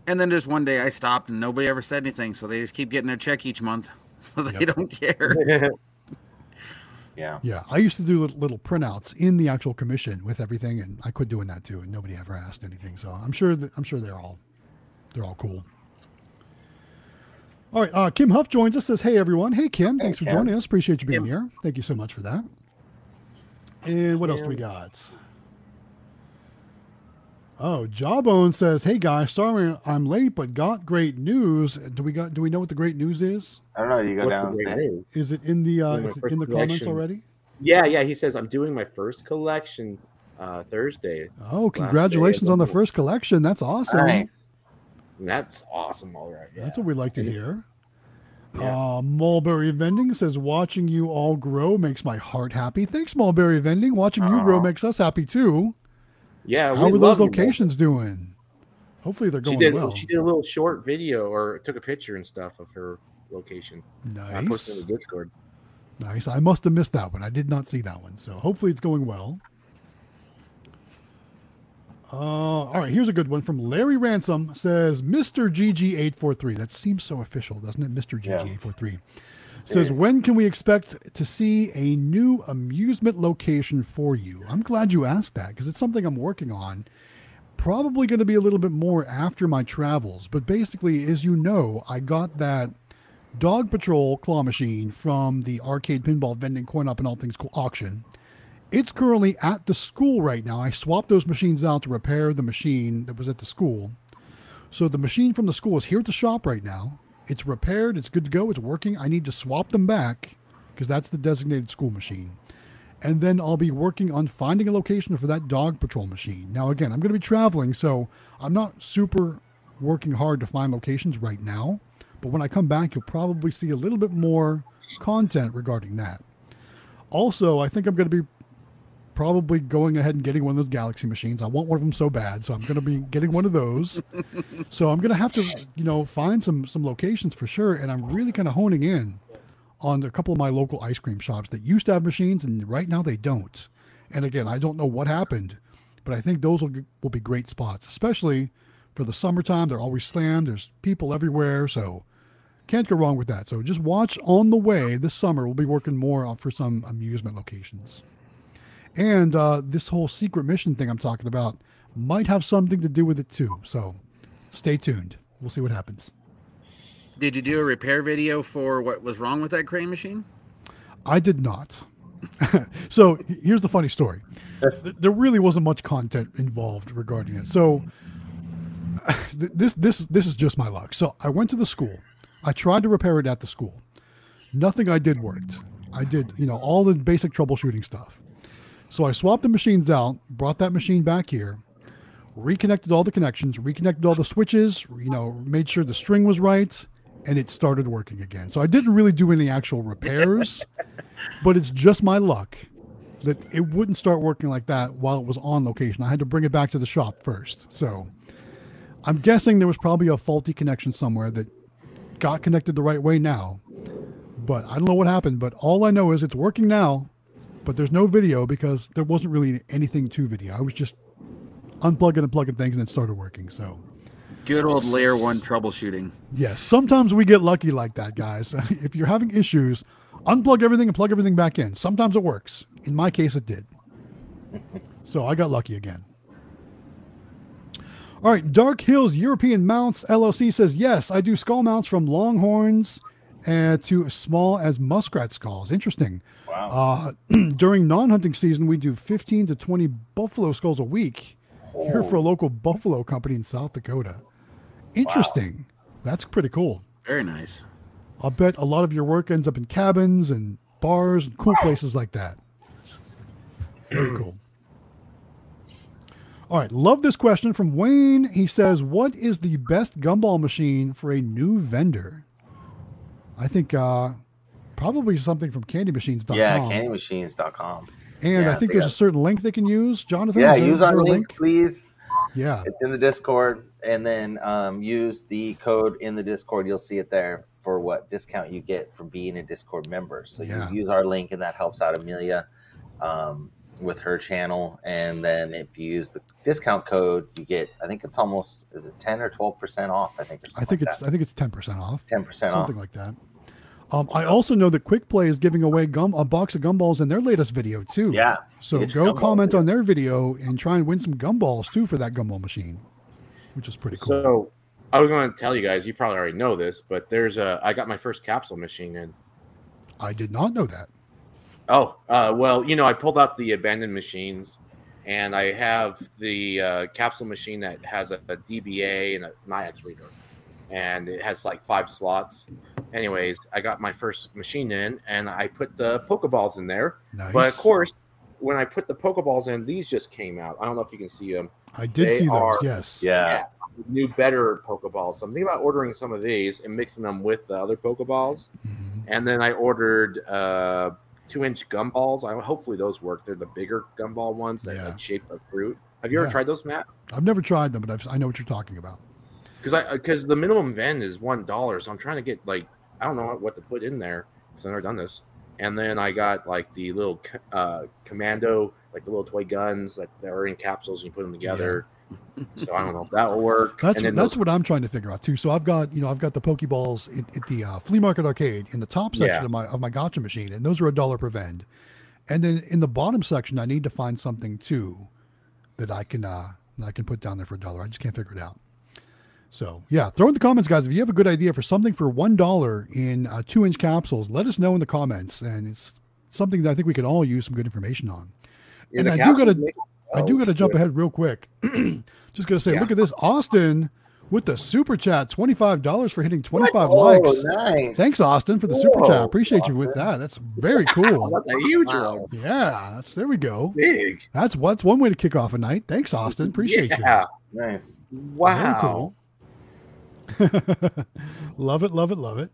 And then just one day I stopped and nobody ever said anything, so they just keep getting their check each month. So they Yep. don't care. Yeah. Yeah, I used to do little, printouts in the actual commission with everything, and I quit doing that too, and nobody ever asked anything. So I'm sure that I'm sure they're all they're all cool. All right, uh, Kim Huff joins us. Says, "Hey everyone, hey Kim, thanks for joining us. Appreciate you being Kim. here. Thank you so much for that." And what else do we got? Oh, Jawbone says, "Hey guys, sorry I'm late, but got great news. Do we got? Do we know what the great news is? I don't know. You go What's the great downstairs. news? Is it in the uh, Doing is it in the comments already? Yeah, yeah. He says I'm doing my first collection uh, Thursday. Oh, congratulations of on the the- first collection. That's awesome. Nice. That's awesome. All right. Yeah. That's what we like to hear. Yeah. Uh, Mulberry Vending says, watching you all grow makes my heart happy. Thanks, Mulberry Vending. Watching you grow makes us happy too. Yeah. How are those love you, locations doing? Hopefully they're going She did. well. She did a little short video or took a picture and stuff of her location. I posted in Nice. the Discord. Nice. I must have missed that one. I did not see that one. So hopefully it's going well. Uh, all right, here's a good one from Larry Ransom. Says Mr. GG843. That seems so official, doesn't it? Mr. GG Yeah. GG843. Says, when can we expect to see a new amusement location for you? I'm glad you asked that because it's something I'm working on. Probably going to be a little bit more after my travels. But basically, as you know, I got that Dog Patrol claw machine from the arcade pinball vending coin up and all things cool auction. It's currently at the school right now. I swapped those machines out to repair the machine that was at the school. So the machine from the school is here at the shop right now. It's repaired, it's good to go, it's working. I need to swap them back because that's the designated school machine. And then I'll be working on finding a location for that dog patrol machine. Now, again, I'm going to be traveling, so I'm not super working hard to find locations right now. But when I come back, you'll probably see a little bit more content regarding that. Also, I think I'm going to be probably going ahead and getting one of those Galaxy machines. I want one of them so bad, so I'm going to be getting one of those. so I'm going to have to, you know, find some some locations for sure. And I'm really kind of honing in on a couple of my local ice cream shops that used to have machines, and right now they don't. And again, I don't know what happened, but I think those will will be great spots, especially for the summertime. They're always slammed. There's people everywhere, so can't go wrong with that. So just watch on the way this summer. We'll be working more for some amusement locations. And uh, this whole secret mission thing I'm talking about might have something to do with it too. So stay tuned. We'll see what happens. Did you do a repair video for what was wrong with that crane machine? I did not. so here's the funny story. There really wasn't much content involved regarding it. So this this this is just my luck. So I went to the school. I tried to repair it at the school. Nothing I did worked. I did, you know, all the basic troubleshooting stuff. So I swapped the machines out, brought that machine back here, reconnected all the connections, reconnected all the switches, you know, made sure the string was right, and it started working again. So I didn't really do any actual repairs, but it's just my luck that it wouldn't start working like that while it was on location. I had to bring it back to the shop first. So I'm guessing there was probably a faulty connection somewhere that got connected the right way now. But I don't know what happened, but all I know is it's working now, but there's no video because there wasn't really anything to video. I was just unplugging and plugging things and it started working. So Good old layer one troubleshooting. Yes, sometimes we get lucky like that, guys. if you're having issues, unplug everything and plug everything back in. Sometimes it works. In my case, it did. So I got lucky again. All right, Dark Hills European Mounts LLC says, Yes, I do skull mounts from Longhorns and to as small as muskrat skulls. Interesting. Wow. Uh, during non-hunting season, we do 15 to 20 buffalo skulls a week here for a local buffalo company in South Dakota. Interesting. That's pretty cool. Very nice. I'll bet a lot of your work ends up in cabins and bars and cool places like that. Very cool. All right, love this question from Wayne. He says, "What is the best gumball machine for a new vendor?" I think uh, probably something from CandyMachines.com. yeah, candymachines.com. and yeah, I think there's a certain link they can use. Jonathan, Yeah, use our a link, please. Yeah, It's in the Discord, and then um, use the code in the Discord. You'll see it there for what discount you get from being a Discord member. So Yeah. you use our link, and that helps out Emelia um, with her channel. And then if you use the discount code, you get I think it's almost is it ten or twelve percent off? I think. I think it's I think it's ten percent off. ten percent off. something like that. Um, I also know that Quick Play is giving away gum a box of gumballs in their latest video too. Yeah. So go comment yeah. on their video and try and win some gumballs too for that gumball machine, which is pretty cool. So I was going to tell you guys. You probably already know this, but there's a. I got my first capsule machine in. I did not know that. Oh, uh, well, you know, I pulled out the abandoned machines, and I have the uh, capsule machine that has a, a DBA and a Nayax reader, and it has like five slots. Anyways, I got my first machine in, and I put the Pokeballs in there. Nice. But of course, when I put the Pokeballs in, these just came out. I don't know if you can see them. I did they see those. are- yes. Yeah. New, better Pokeballs. So I'm thinking about ordering some of these and mixing them with the other Pokeballs. Mhm. And then I ordered uh, two inch gumballs. I hopefully those work. They're the bigger gumball ones that Yeah. like shape of fruit. Have you ever tried those, Matt? I've never tried them, but I've, I know what you're talking about. Because I because the minimum vend is one dollar, so I'm trying to get like I don't know what to put in there because I've never done this. And then I got like the little uh, commando, like the little toy guns that, that are in capsules. And you put them together. so I don't know if that will work. That's and that's those- what I'm trying to figure out too. So I've got you know I've got the Pokeballs at, at the uh, flea market arcade in the top section Yeah. of my of my gotcha machine, and those are a dollar per vend. And then in the bottom section, I need to find something too that I can uh, that I can put down there for a dollar. I just can't figure it out. So yeah, throw in the comments, guys. If you have a good idea for something for one dollar in uh, two inch capsules, let us know in the comments. And it's something that I think we could all use some good information on. in and I do gotta- I do oh, got to jump ahead real quick. Just gonna say, Yeah. look at this, Austin with the super chat, twenty five dollars for hitting twenty five likes. nice. Thanks, Austin, for the super chat. Whoa, Appreciate you with that. That's very cool. That's a huge one. yeah, that's there we go. Big. That's what's one way to kick off a night. Thanks, Austin. Appreciate you. yeah. Nice. Wow. love it, love it, love it.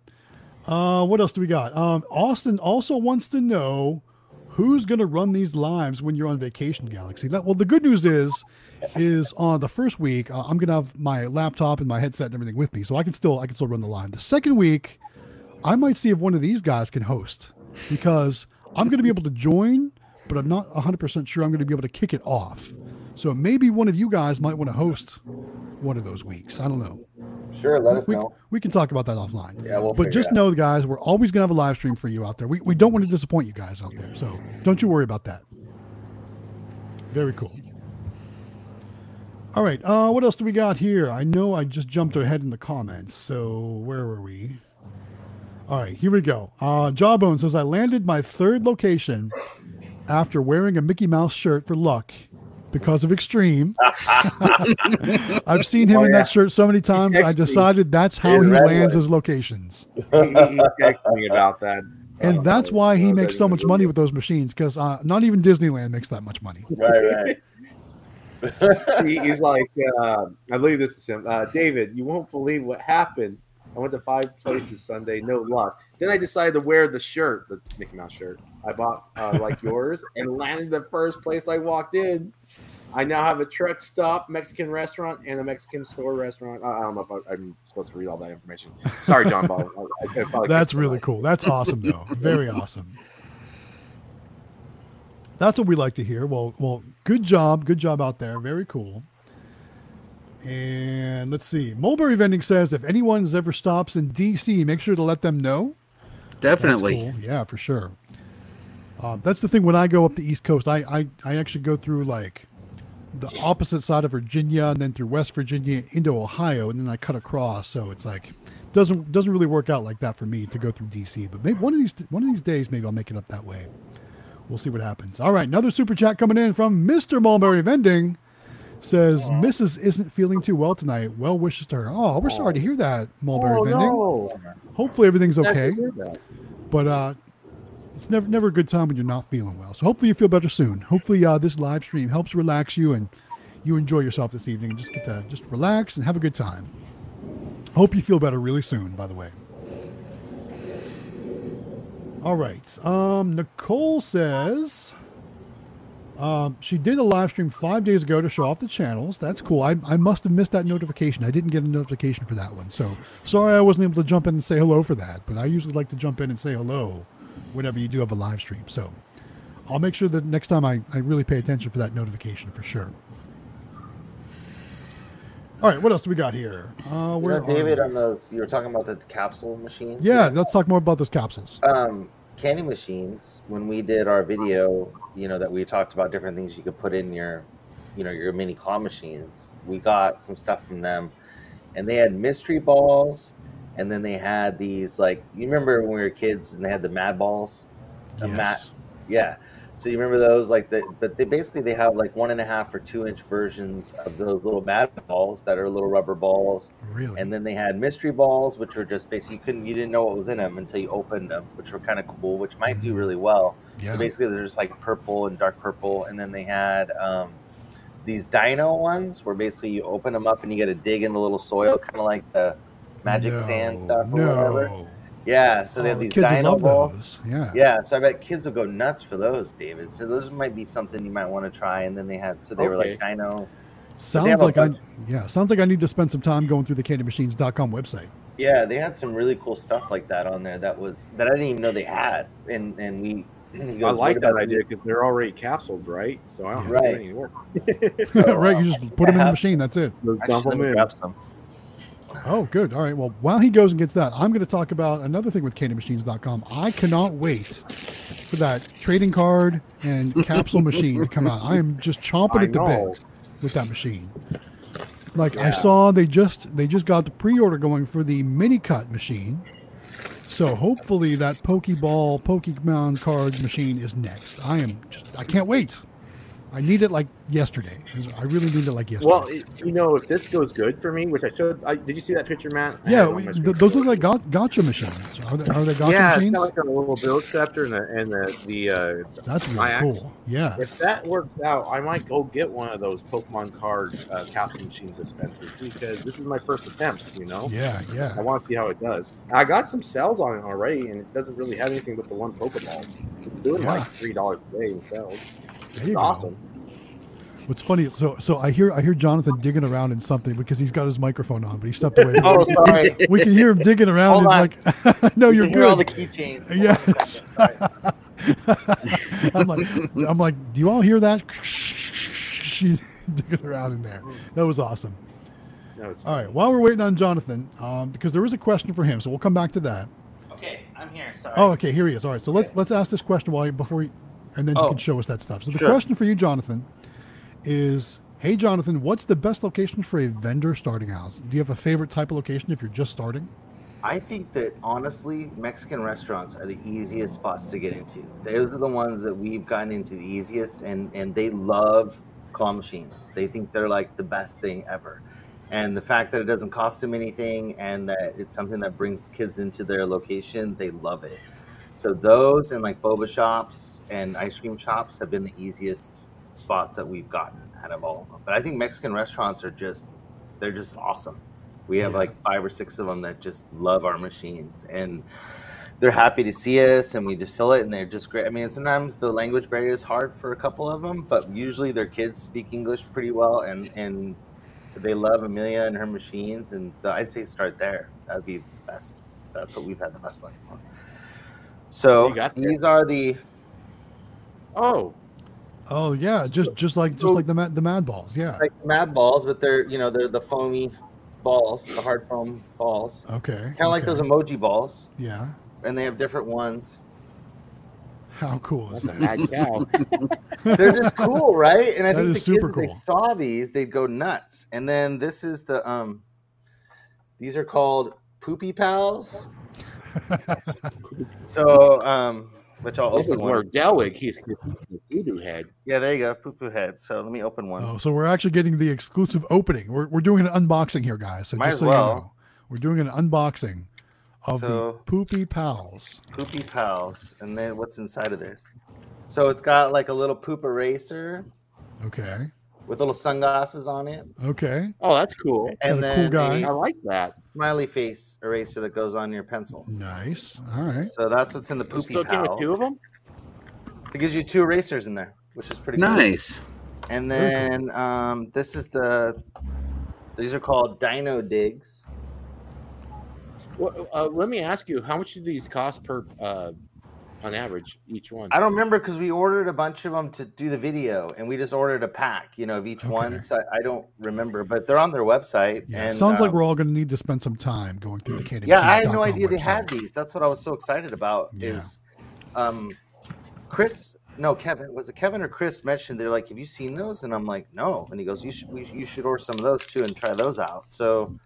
Uh, what else do we got? Um, Austin also wants to know who's going to run these lives when you're on vacation, Galaxy. Well, the good news is, is on the first week uh, I'm going to have my laptop and my headset and everything with me, so I can still I can still run the live. The second week, I might see if one of these guys can host because I'm going to be able to join, but I'm not 100% sure I'm going to be able to kick it off. So maybe one of you guys might want to host one of those weeks. I don't know. Sure, let us We, know. we can talk about that offline. Yeah, we'll but just know, guys, we're always going to have a live stream for you out there. We, we don't want to disappoint you guys out there. So don't you worry about that. Very cool. All right. Uh, what else do we got here? I know I just jumped ahead in the comments. So where were we? All right, here we go. Uh, Jawbone says I landed my third location after wearing a Mickey Mouse shirt for luck because of Xtreme. I've seen him Oh, in yeah. that shirt so many times. I decided that's how he Redwood. lands his locations, he, he he texted me about that. and that's why he makes so much money with those machines. Because uh, not even Disneyland makes that much money. Right, right. he, he's like, uh, I believe this is him. Uh, David, you won't believe what happened. I went to five places Sunday, no luck. Then I decided to wear the shirt, the Mickey Mouse shirt I bought, uh, like yours, and landed the first place I walked in. I now have a truck stop, Mexican restaurant, and a Mexican store restaurant. Uh, I don't know if I, I'm supposed to read all that information. Sorry, Jawbone. I, I That's really cool. That's awesome, though. Very awesome. That's what we like to hear. Well, well, good job, good job out there. Very cool. And let's see. Mulberry Vending says if anyone's ever stops in DC, make sure to let them know. Definitely. cool. Yeah, for sure. Uh, that's the thing. When I go up the East Coast, I, I I actually go through like the opposite side of Virginia and then through West Virginia into Ohio, and then I cut across. So it's like doesn't doesn't really work out like that for me to go through DC. But maybe one of these one of these days, maybe I'll make it up that way. We'll see what happens. All right, another super chat coming in from Mr. Mulberry Vending says Mrs. isn't feeling too well tonight. Well wishes to her. Oh, we're sorry to hear that, Mulberry Oh, Vending. no. Hopefully everything's okay. But uh, it's never never a good time when you're not feeling well. So hopefully you feel better soon. Hopefully uh, this live stream helps relax you and you enjoy yourself this evening and just get to just relax and have a good time. Hope you feel better really soon. By the way. All right. Um, Nicole says. Um, she did a live stream five days ago to show off the channels. That's cool. I, I must have missed that notification. I didn't get a notification for that one. So sorry I wasn't able to jump in and say hello for that. But I usually like to jump in and say hello whenever you do have a live stream. So I'll make sure that next time I, I really pay attention for that notification for sure. All right, what else do we got here? Uh, You where know, are David, on those, you were talking about the capsule machine. Yeah, let's talk more about those capsules. um, candy machines when we did our video you know that we talked about different things you could put in your you know your mini claw machines we got some stuff from them and they had mystery balls and then they had these like you remember when we were kids and they had the mad balls the Yes. mat yeah so you remember those like the but they basically they have like one and a half or two inch versions of those little mad balls that are little rubber balls Really? and then they had mystery balls, which were just basically you couldn't you didn't know what was in them until you opened them, which were kind of cool, which might do Mhm. really well. yeah. So basically, they're just like purple and dark purple, and then they had um, these dino ones where basically you open them up and you got to dig in the little soil, kind of like the magic sand stuff or No. whatever. Yeah, so they Oh, have the these kids dino love balls. those. Yeah. Yeah, so I bet kids will go nuts for those, David. So those might be something you might want to try. And then they had so they were like Okay. dino. Sounds have a like I yeah, sounds like I need to spend some time going through the candymachines.com website. Yeah, they had some really cool stuff like that on there. That was that I didn't even know they had, and and we. he I like that idea because they're already capsuled, right? So I don't have Right. to do any work. right, you uh, just put them in the machine, that's it. Just Actually, dump them in. grab some. Oh, good. All right. Well, while he goes and gets that, I'm going to talk about another thing with candymachines.com. I cannot wait for that trading card and capsule machine to come out. I am just chomping I at the know. bit with that machine. Like I saw they just they just got the pre-order going for the mini cut machine. So hopefully that Pokeball Pokemon card machine is next. I am just I can't wait. I need it like yesterday. I really need it like yesterday. Well, it, you know, if this goes good for me, which I showed, I, did you see that picture, Matt? I yeah, had it on we- th- those look like got- gotcha machines. Are they, are they gotcha yeah, it's machines? of like a little bill acceptor and the and the, the uh, That's really Nayax. cool. Yeah. if that works out, I might go get one of those Pokemon card uh, capsule machine dispensers because this is my first attempt. You know, Yeah, yeah. I want to see how it does. I got some sales on it already, and it doesn't really have anything but the one Pokeballs. It's doing Yeah. like three dollars a day in sales. There you It's go. awesome. What's funny? So, so I hear I hear Jonathan digging around in something because he's got his microphone on, but he stepped away. Oh, sorry. we can hear him digging around. Hold and like, no, You you're can hear all the good. keychains. Yes. Hold on a second, sorry. I'm like, I'm like, do you all hear that? She's digging around in there. That was awesome. No, it's All right. While we're waiting on Jonathan, um, because there is a question for him, so we'll come back to that. Okay, I'm here. Sorry. Oh, okay. Here he is. All right. So let's Okay. let's ask this question while you, before you, and then you Oh. can show us that stuff. So the Sure. question for you, Jonathan, is: Hey, Jonathan, what's the best location for a vendor starting out? Do you have a favorite type of location if you're just starting? I think that honestly, Mexican restaurants are the easiest spots to get into. Those are the ones that we've gotten into the easiest, and and they love claw machines. They think they're like the best thing ever. And the fact that it doesn't cost them anything, and that it's something that brings kids into their location, they love it. So those and like boba shops and ice cream shops have been the easiest spots that we've gotten out of all of them. But I think Mexican restaurants are just they're just awesome. We have Yeah. like five or six of them that just love our machines and they're happy to see us and we just fill it and they're just great. I mean, sometimes the language barrier is hard for a couple of them, but usually their kids speak English pretty well and, and they love Emelia and her machines. And the, I'd say start there. That'd be the best. That's what we've had the best luck on. So You got that. these are the oh, Oh yeah, just just like just So- like the mad, the mad balls. Yeah. like mad balls, but they're you know they're the foamy balls, the hard foam balls, Okay. kind of like those emoji balls, Yeah. and they have different ones. How cool is that's that? They're just cool, right? And I That think the is kids, super if they saw these, they'd go nuts. And then this is the um, these are called Poopy Pals. so, um, which I'll This is open where one. Delwig, he's the voodoo head. Yeah, there you go, poo poo head. So let me open one. Oh, so we're actually getting the exclusive opening. We're, we're doing an unboxing here, guys. So Might just so well. you know, we're doing an unboxing of the Poopy Pals. Poopy Pals, and then what's inside of there? So it's got like a little poop eraser Okay. with little sunglasses on it, Okay. Oh, that's cool. and a cool then guy. I a like that. Smiley face eraser that goes on your pencil. Nice. All right. So that's what's in the poopy Still came with pal. two of them. It gives you two erasers in there, which is pretty cool. Nice. And Very then um, this is the. These are called Dino Digs. Well, uh, let me ask you, how much do these cost per, uh, on average, each one? I don't remember because we ordered a bunch of them to do the video, and we just ordered a pack, you know, of each Okay. one. So I, I don't remember, but they're on their website. Yeah. and, Sounds like um, we're all going to need to spend some time going through the candy. Yeah, I had no Machines.com idea they had these. That's what I was so excited about. Yeah. Is um, Chris? No, Kevin. Was it Kevin or Chris mentioned? They're like, "Have you seen those?" And I'm like, "No." And he goes, "You should. We, you should order some of those too and try those out." So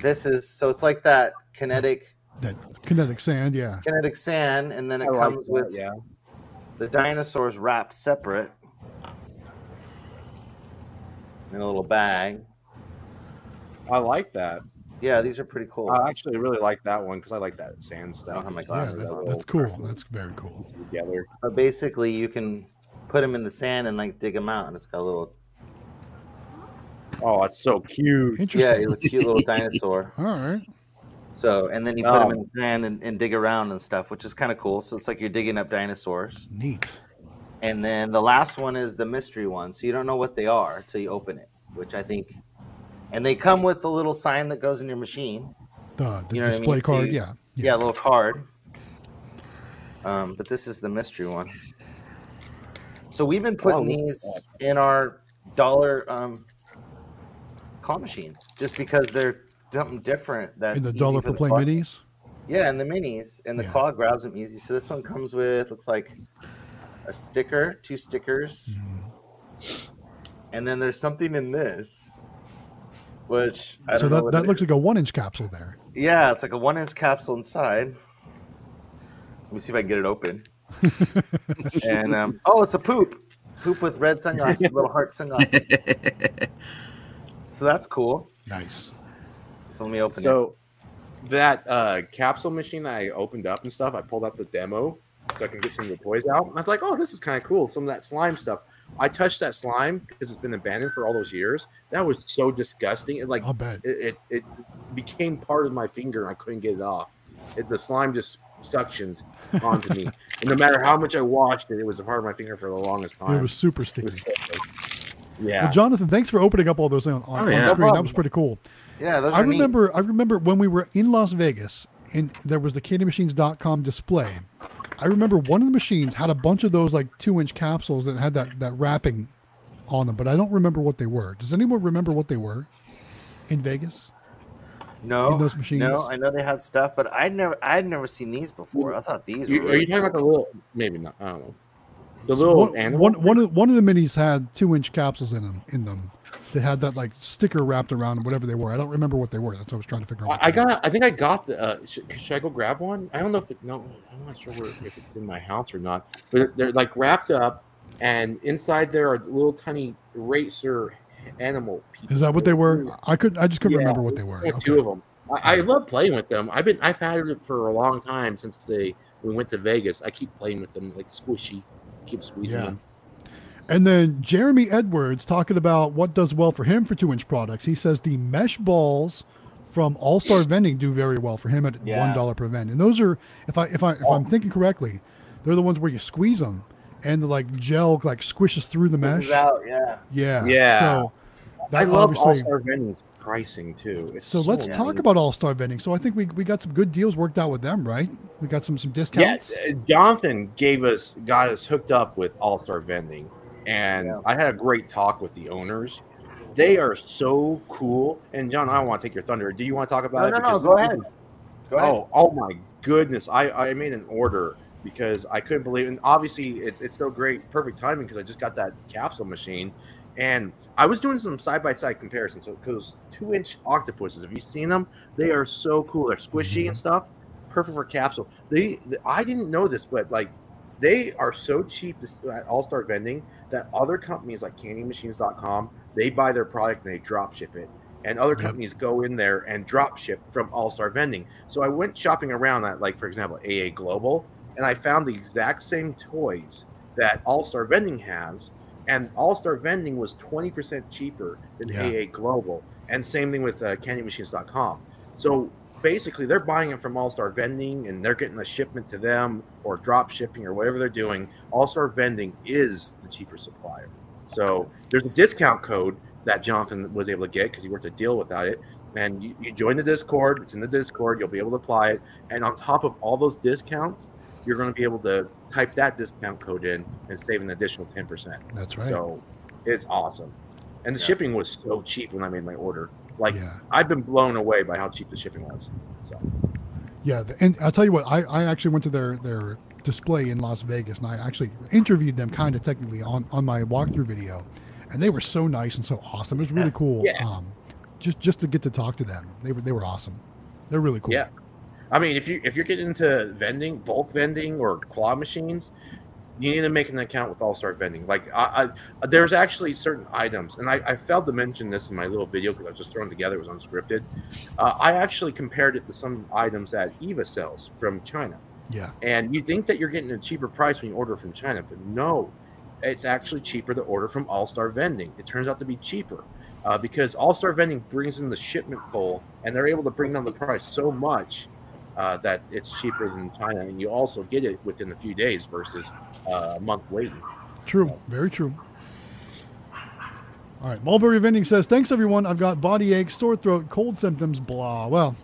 this is so it's like that kinetic That kinetic sand. Yeah. kinetic sand, and then it I comes that, with yeah. the dinosaurs wrapped separate in a little bag. I like that. Yeah, these are pretty cool. I actually really like that one because I like that sand I stuff. have my Yeah. glasses that- that's cool. That's very cool. Together. But basically, you can put them in the sand and like dig them out, and it's got a little Oh, it's so cute. yeah, Interesting. he's a cute little dinosaur. All right. So, and then you put them in Oh. the sand and, and dig around and stuff, which is kind of cool. So it's like you're digging up dinosaurs. Neat. And then the last one is the mystery one. So you don't know what they are till you open it, which I think. And they come with the little sign that goes in your machine. The, the You know what I display mean? card. So- yeah. Yeah, a little card. Um, but this is the mystery one. So we've been putting at these in our dollar um, claw machines just because they're something different. That's In the dollar for per the play minis. Yeah, and the minis, and the Yeah. claw grabs them easy. So this one comes with looks like a sticker, two stickers, Mm-hmm. and then there's something in this, which I don't So that, that looks is. like a one inch capsule there. yeah, it's like a one inch capsule inside. Let me see if I can get it open. and um, oh, it's a poop, poop with red sunglasses, little heart sunglasses. so that's cool. Nice. So let me open it. So that uh, capsule machine that I opened up and stuff, I pulled out the demo so I can get some of the toys out. And I was like, oh, this is kind of cool. Some of that slime stuff. I touched that slime because it's been abandoned for all those years. That was so disgusting. It like I'll bet. it, it, it became part of my finger and I couldn't get it off. It, the slime just suctioned onto me. And no matter how much I washed it, it was a part of my finger for the longest time. It was super sticky. was so yeah. Well, Jonathan, thanks for opening up all those on, on, Oh, yeah. on No screen. That was pretty cool. Yeah, those I are neat. remember I remember when we were in Las Vegas and there was the candymachines.com display. I remember one of the machines had a bunch of those like two inch capsules that had that, that wrapping on them, but I don't remember what they were. Does anyone remember what they were in Vegas? No, in those machines? No, I know they had stuff, but I'd never, I'd never seen these before. I thought these You- were. are really you talking cool. about the little? Maybe not. I don't know. The little one, animal. one, one, of, one of the minis had two inch capsules in them in them that had that like sticker wrapped around whatever they were. I don't remember what they were. That's what I was trying to figure out. I got. I think I got the. Uh, should, should I go grab one? I don't know if it. No, I'm not sure where, if it's in my house or not. But they're, like wrapped up, and inside there are little tiny eraser animal. Pieces. Is that what they were? I could. I just couldn't Yeah, remember what they were. There were Okay. Two of them. I, I love playing with them. I've been. I've had it for a long time since they we went to Vegas. I keep playing with them like squishy. Keep squeezing Yeah. them. And then Jeremy Edwards talking about what does well for him for two inch products. He says the mesh balls from All Star Vending do very well for him at Yeah. one dollar per vend. And those are, if I if I if I'm thinking correctly, they're the ones where you squeeze them and the like gel like squishes through the mesh. out, yeah. Yeah. Yeah. So that I love All. Star Vending's pricing too. It's So let's Yeah. talk about All Star Vending. So I think we, we got some good deals worked out with them, right? We got some some Yeah, discounts. uh, Jonathan gave us got us hooked up with All Star Vending, and Yeah. I had a great talk with the owners. They are so cool. And John, I don't want to take your thunder. Do you want to talk about No, it? no, no. Go ahead. Go ahead. Oh, oh my goodness! I I made an order because I couldn't believe, and obviously it's it's so great, perfect timing because I just got that capsule machine, And I was doing some side by side comparisons. So those two inch octopuses, have you seen them? They are so cool. They're squishy mm-hmm. and stuff. Perfect for capsule. They, I didn't know this, but like they are so cheap at All Star Vending that other companies like CandyMachines.com they buy their product and they drop ship it, and other Yep. companies go in there and drop ship from All Star Vending. So I went shopping around at like for example AA Global, and I found the exact same toys that All Star Vending has, and All Star Vending was twenty percent cheaper than Yeah. AA Global, and same thing with uh, CandyMachines.com. So basically they're buying it from All Star Vending and they're getting a shipment to them or drop shipping or whatever they're doing. All Star Vending is the cheaper supplier. So there's a discount code that Jonathan was able to get because he worked a deal without it. And you, you join the Discord, it's in the Discord, you'll be able to apply it. And on top of all those discounts, you're going to be able to type that discount code in and save an additional 10%. That's right. So it's awesome. And the Yeah. shipping was so cheap when I made my order. Like, yeah. I've been blown away by how cheap the shipping was. So Yeah, the- and I'll tell you what, I, I actually went to their their display in Las Vegas, and I actually interviewed them kind of technically on on my walkthrough video, and they were so nice and so awesome. It was really cool. Yeah. Um, just just to get to talk to them, they were they were awesome. They're really cool. Yeah. I mean, if you if you're getting into vending, bulk vending, or claw machines, you need to make an account with All Star Vending. Like, I, I there's actually certain items, and I, I failed to mention this in my little video because I was just throwing together. It was unscripted. Uh, I actually compared it to some items that Eva sells from China, Yeah. and you think that you're getting a cheaper price when you order from China, but no, it's actually cheaper to order from All Star Vending. It turns out to be cheaper. Uh, because All Star Vending brings in the shipment full, and they're able to bring down the price so much uh, that it's cheaper than China, and you also get it within a few days versus uh, a month waiting. True. Very true. All right. Mulberry Vending says, Thanks, everyone. I've got body aches, sore throat, cold symptoms, blah. Well,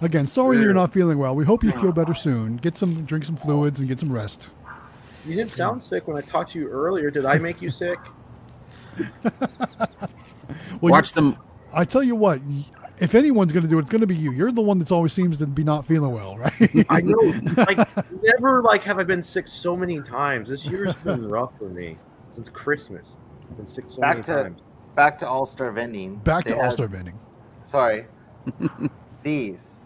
again, sorry you're not feeling well. We hope you feel better soon. Get some, drink some fluids, and get some rest. You didn't sound sick when I talked to you earlier. Did I make you sick? Well, Watch them. I tell you what, y- if anyone's going to do it, it's going to be you. You're the one that's always seems to be not feeling well, right? I know. Like never like have I been sick so many times. This year's been rough for me since Christmas. I've been sick so Back many to- times. Back to All Star Vending. Back to They had- All Star Vending. Sorry. These.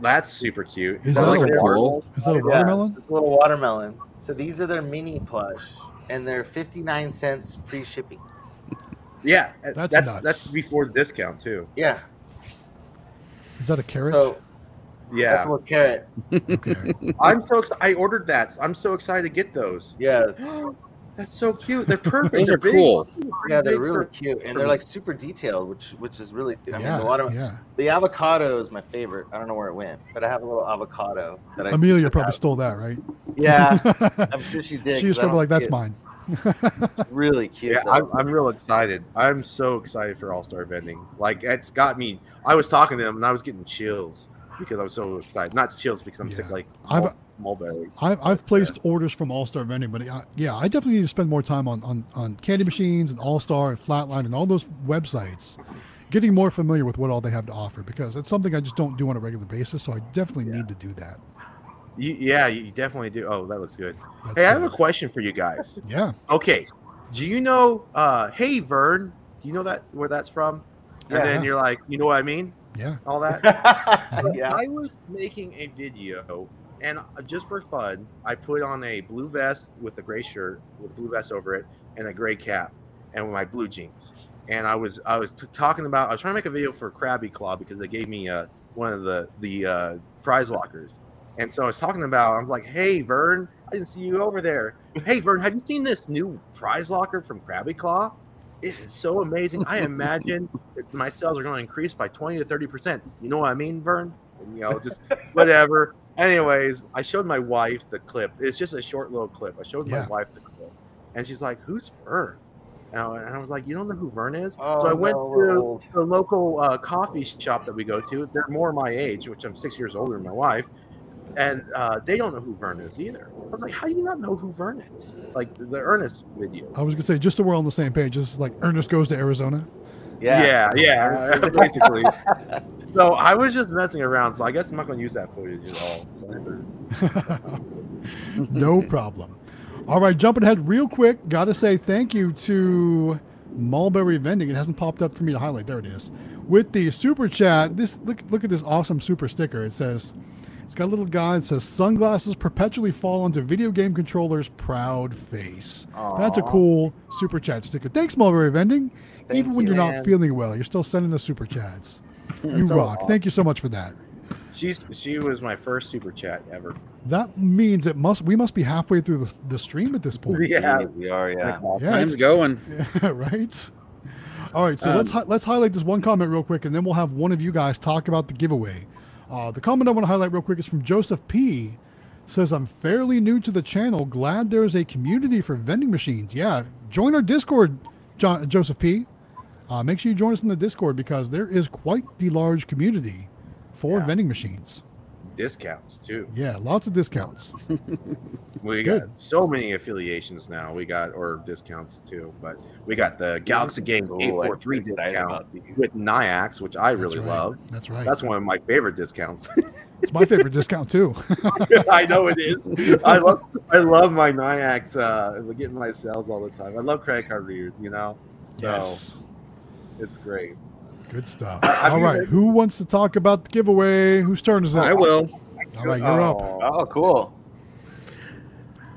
That's super cute. Is that that like a- a watermelon? Is that a Yes, watermelon? it's a little watermelon. So these are their mini plush, and they're 59 cents free shipping. Yeah, That's that's that's, before the discount too. Yeah. Is that a carrot? So that's Yeah, a little carrot. okay. I'm so excited. I ordered that. I'm so excited to get those. Yeah. That's so cute. They're perfect. Those They're are big. cool. Yeah, they're big really cute, and they're like super detailed, which which is really. I mean, yeah, the water, yeah. the avocado is my favorite. I don't know where it went, but I have a little avocado that I. Emelia probably out. stole that, right? Yeah, I'm sure she did. she was 'cause I probably like, "That's see mine." It. Really cute. Yeah. I'm, I'm real excited. I'm so excited for All Star Vending. Like it's got me. I was talking to them and I was getting chills because I was so excited. Not chills because I'm sick like I've- mul- mulberry. I've, I've placed orders from All Star Vending, but I, yeah, I definitely need to spend more time on, on, on Candy Machines and All Star and Flatline and all those websites, getting more familiar with what all they have to offer because it's something I just don't do on a regular basis. So I definitely need to do that. You, yeah, you definitely do. Oh, that looks good. That's Hey, I have a question for you guys. Yeah. Okay, do you know? uh Hey, Vern, do you know that where that's from? And Yeah. then you're like, you know what I mean? Yeah. All that. yeah. I was making a video, and uh, just for fun, I put on a blue vest with a gray shirt with a blue vest over it and a gray cap, and with my blue jeans. And I was I was t- talking about I was trying to make a video for Krabby Claw because they gave me uh, one of the the uh, prize lockers, and so I was talking about I'm like, hey Vern, I didn't see you over there. Hey Vern, have you seen this new prize locker from Krabby Claw? It is so amazing. I imagine that my sales are going to increase by 20 to 30 percent. You know what I mean, Vern? And, you know, just whatever. Anyways, I showed my wife the clip. It's just a short little clip. I showed Yeah. my wife the clip, and she's like, "Who's Vern?" And I, and I was like, "You don't know who Vern is?" Oh, so I went no, to old. the local uh, coffee shop that we go to. They're more my age, which I'm six years older than my wife, and uh, they don't know who Vern is either. I was like, "How do you not know who Vern is?" Like the Ernest video. I was gonna say just so we're all on the same page. This is like Ernest goes to Arizona. Yeah. yeah, yeah, basically. so I was just messing around. So I guess I'm not going to use that footage at all. So, no problem. All right, jumping ahead real quick. Got to say thank you to Mulberry Vending. It hasn't popped up for me to highlight. There it is. With the super chat, this look look at this awesome super sticker. It says it's got a little guy that says sunglasses perpetually fall onto video game controllers proud face. That's a cool super chat sticker. Thanks, Mulberry Vending. Thank Even when you, you're not feeling well, you're still sending the super chats. You so rock. awesome. Thank you so much for that. She's she was my first super chat ever. That means it must we must be halfway through the, the stream at this point. Yeah. we are. Yeah. Yeah, Time's it's- going. Yeah, right. All right, so Um, let's let's highlight this one comment real quick, and then we'll have one of you guys talk about the giveaway. Uh, the comment I want to highlight real quick is from Joseph P. Says I'm fairly new to the channel. Glad there's a community for vending machines. Yeah, join our Discord, John, Joseph P. Uh, make sure you join us in the Discord because there is quite the large community for Yeah. vending machines. Discounts too. Yeah, lots of discounts. We Good. got so many affiliations now. We got or discounts too, but we got the Galaxy Game Ooh, eight four I'm three excited discount with Nayax, which I really right. love. That's right. That's one of my favorite discounts. it's my favorite discount too. I know it is. I love I love my Nayax. Uh, we're getting my sales all the time. I love credit card readers. You know, so yes. it's great. Good stuff. I- All I've right. been- Who wants to talk about the giveaway? Whose turn is it? I will. All right, you're up. Oh, Oh, cool.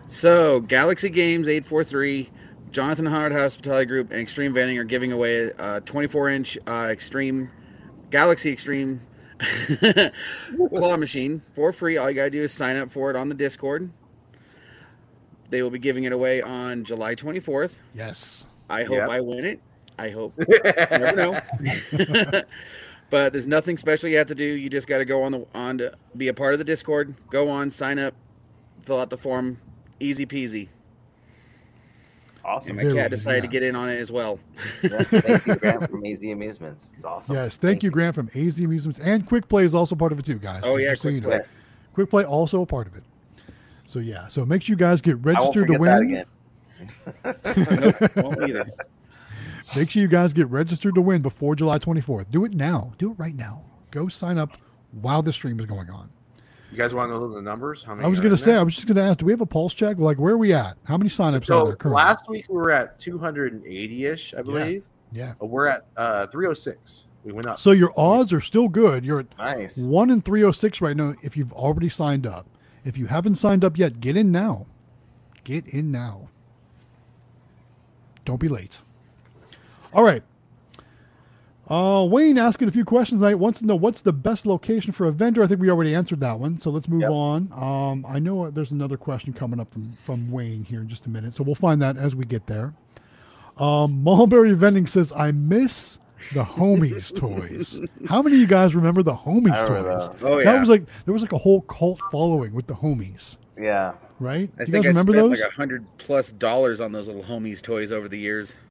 So, Galaxy Games 843, Jonathan Howard Hospitality Group, and Xtreme Vending are giving away a 24 inch uh, Extreme Galaxy Extreme claw machine for free. All you got to do is sign up for it on the Discord. They will be giving it away on July 24th. Yes. I hope Yep. I win it. I hope. Never know. but there's nothing special you have to do. You just got to go on the on to be a part of the Discord. Go on, sign up, fill out the form. Easy peasy. Awesome. And my cat decided yeah. to get in on it as well. Yeah, thank you, Grant from AZ Amusements. It's awesome. Yes. Thank you, Grant from AZ Amusements. And Quick Play is also part of it too, guys. Oh, Just yeah, so Quick you know. Play. Quick Play also a part of it. So yeah. So make sure you guys get I won't registered to win. that again. nope, won't either. Make sure you guys get registered to win before July 24th. Do it now. Do it right now. Go sign up while the stream is going on. You guys want to know the numbers? How many? I was going to say, there? I was just going to ask, do we have a pulse check? Like, where are we at? How many signups are So there currently? last week we were at 280 ish, I believe. yeah. Uh, We're at uh, 306. We went up. So your odds are still good. You're at Nice. one in 306 right now if you've already signed up. If you haven't signed up yet, get in now. Get in now. Don't be late. All right. Uh, Wayne asking a few questions. I wants to know what's the best location for a vendor. I think we already answered that one, so let's move Yep. on. Um, I know there's another question coming up from from Wayne here in just a minute, so we'll find that as we get there. Um, Mulberry Vending says, "I miss the homies toys." How many of you guys remember the homies toys? Oh That was like there was like a whole cult following with the homies, Yeah. right? I you think guys I remember spent those? like a hundred plus dollars on those little homies toys over the years.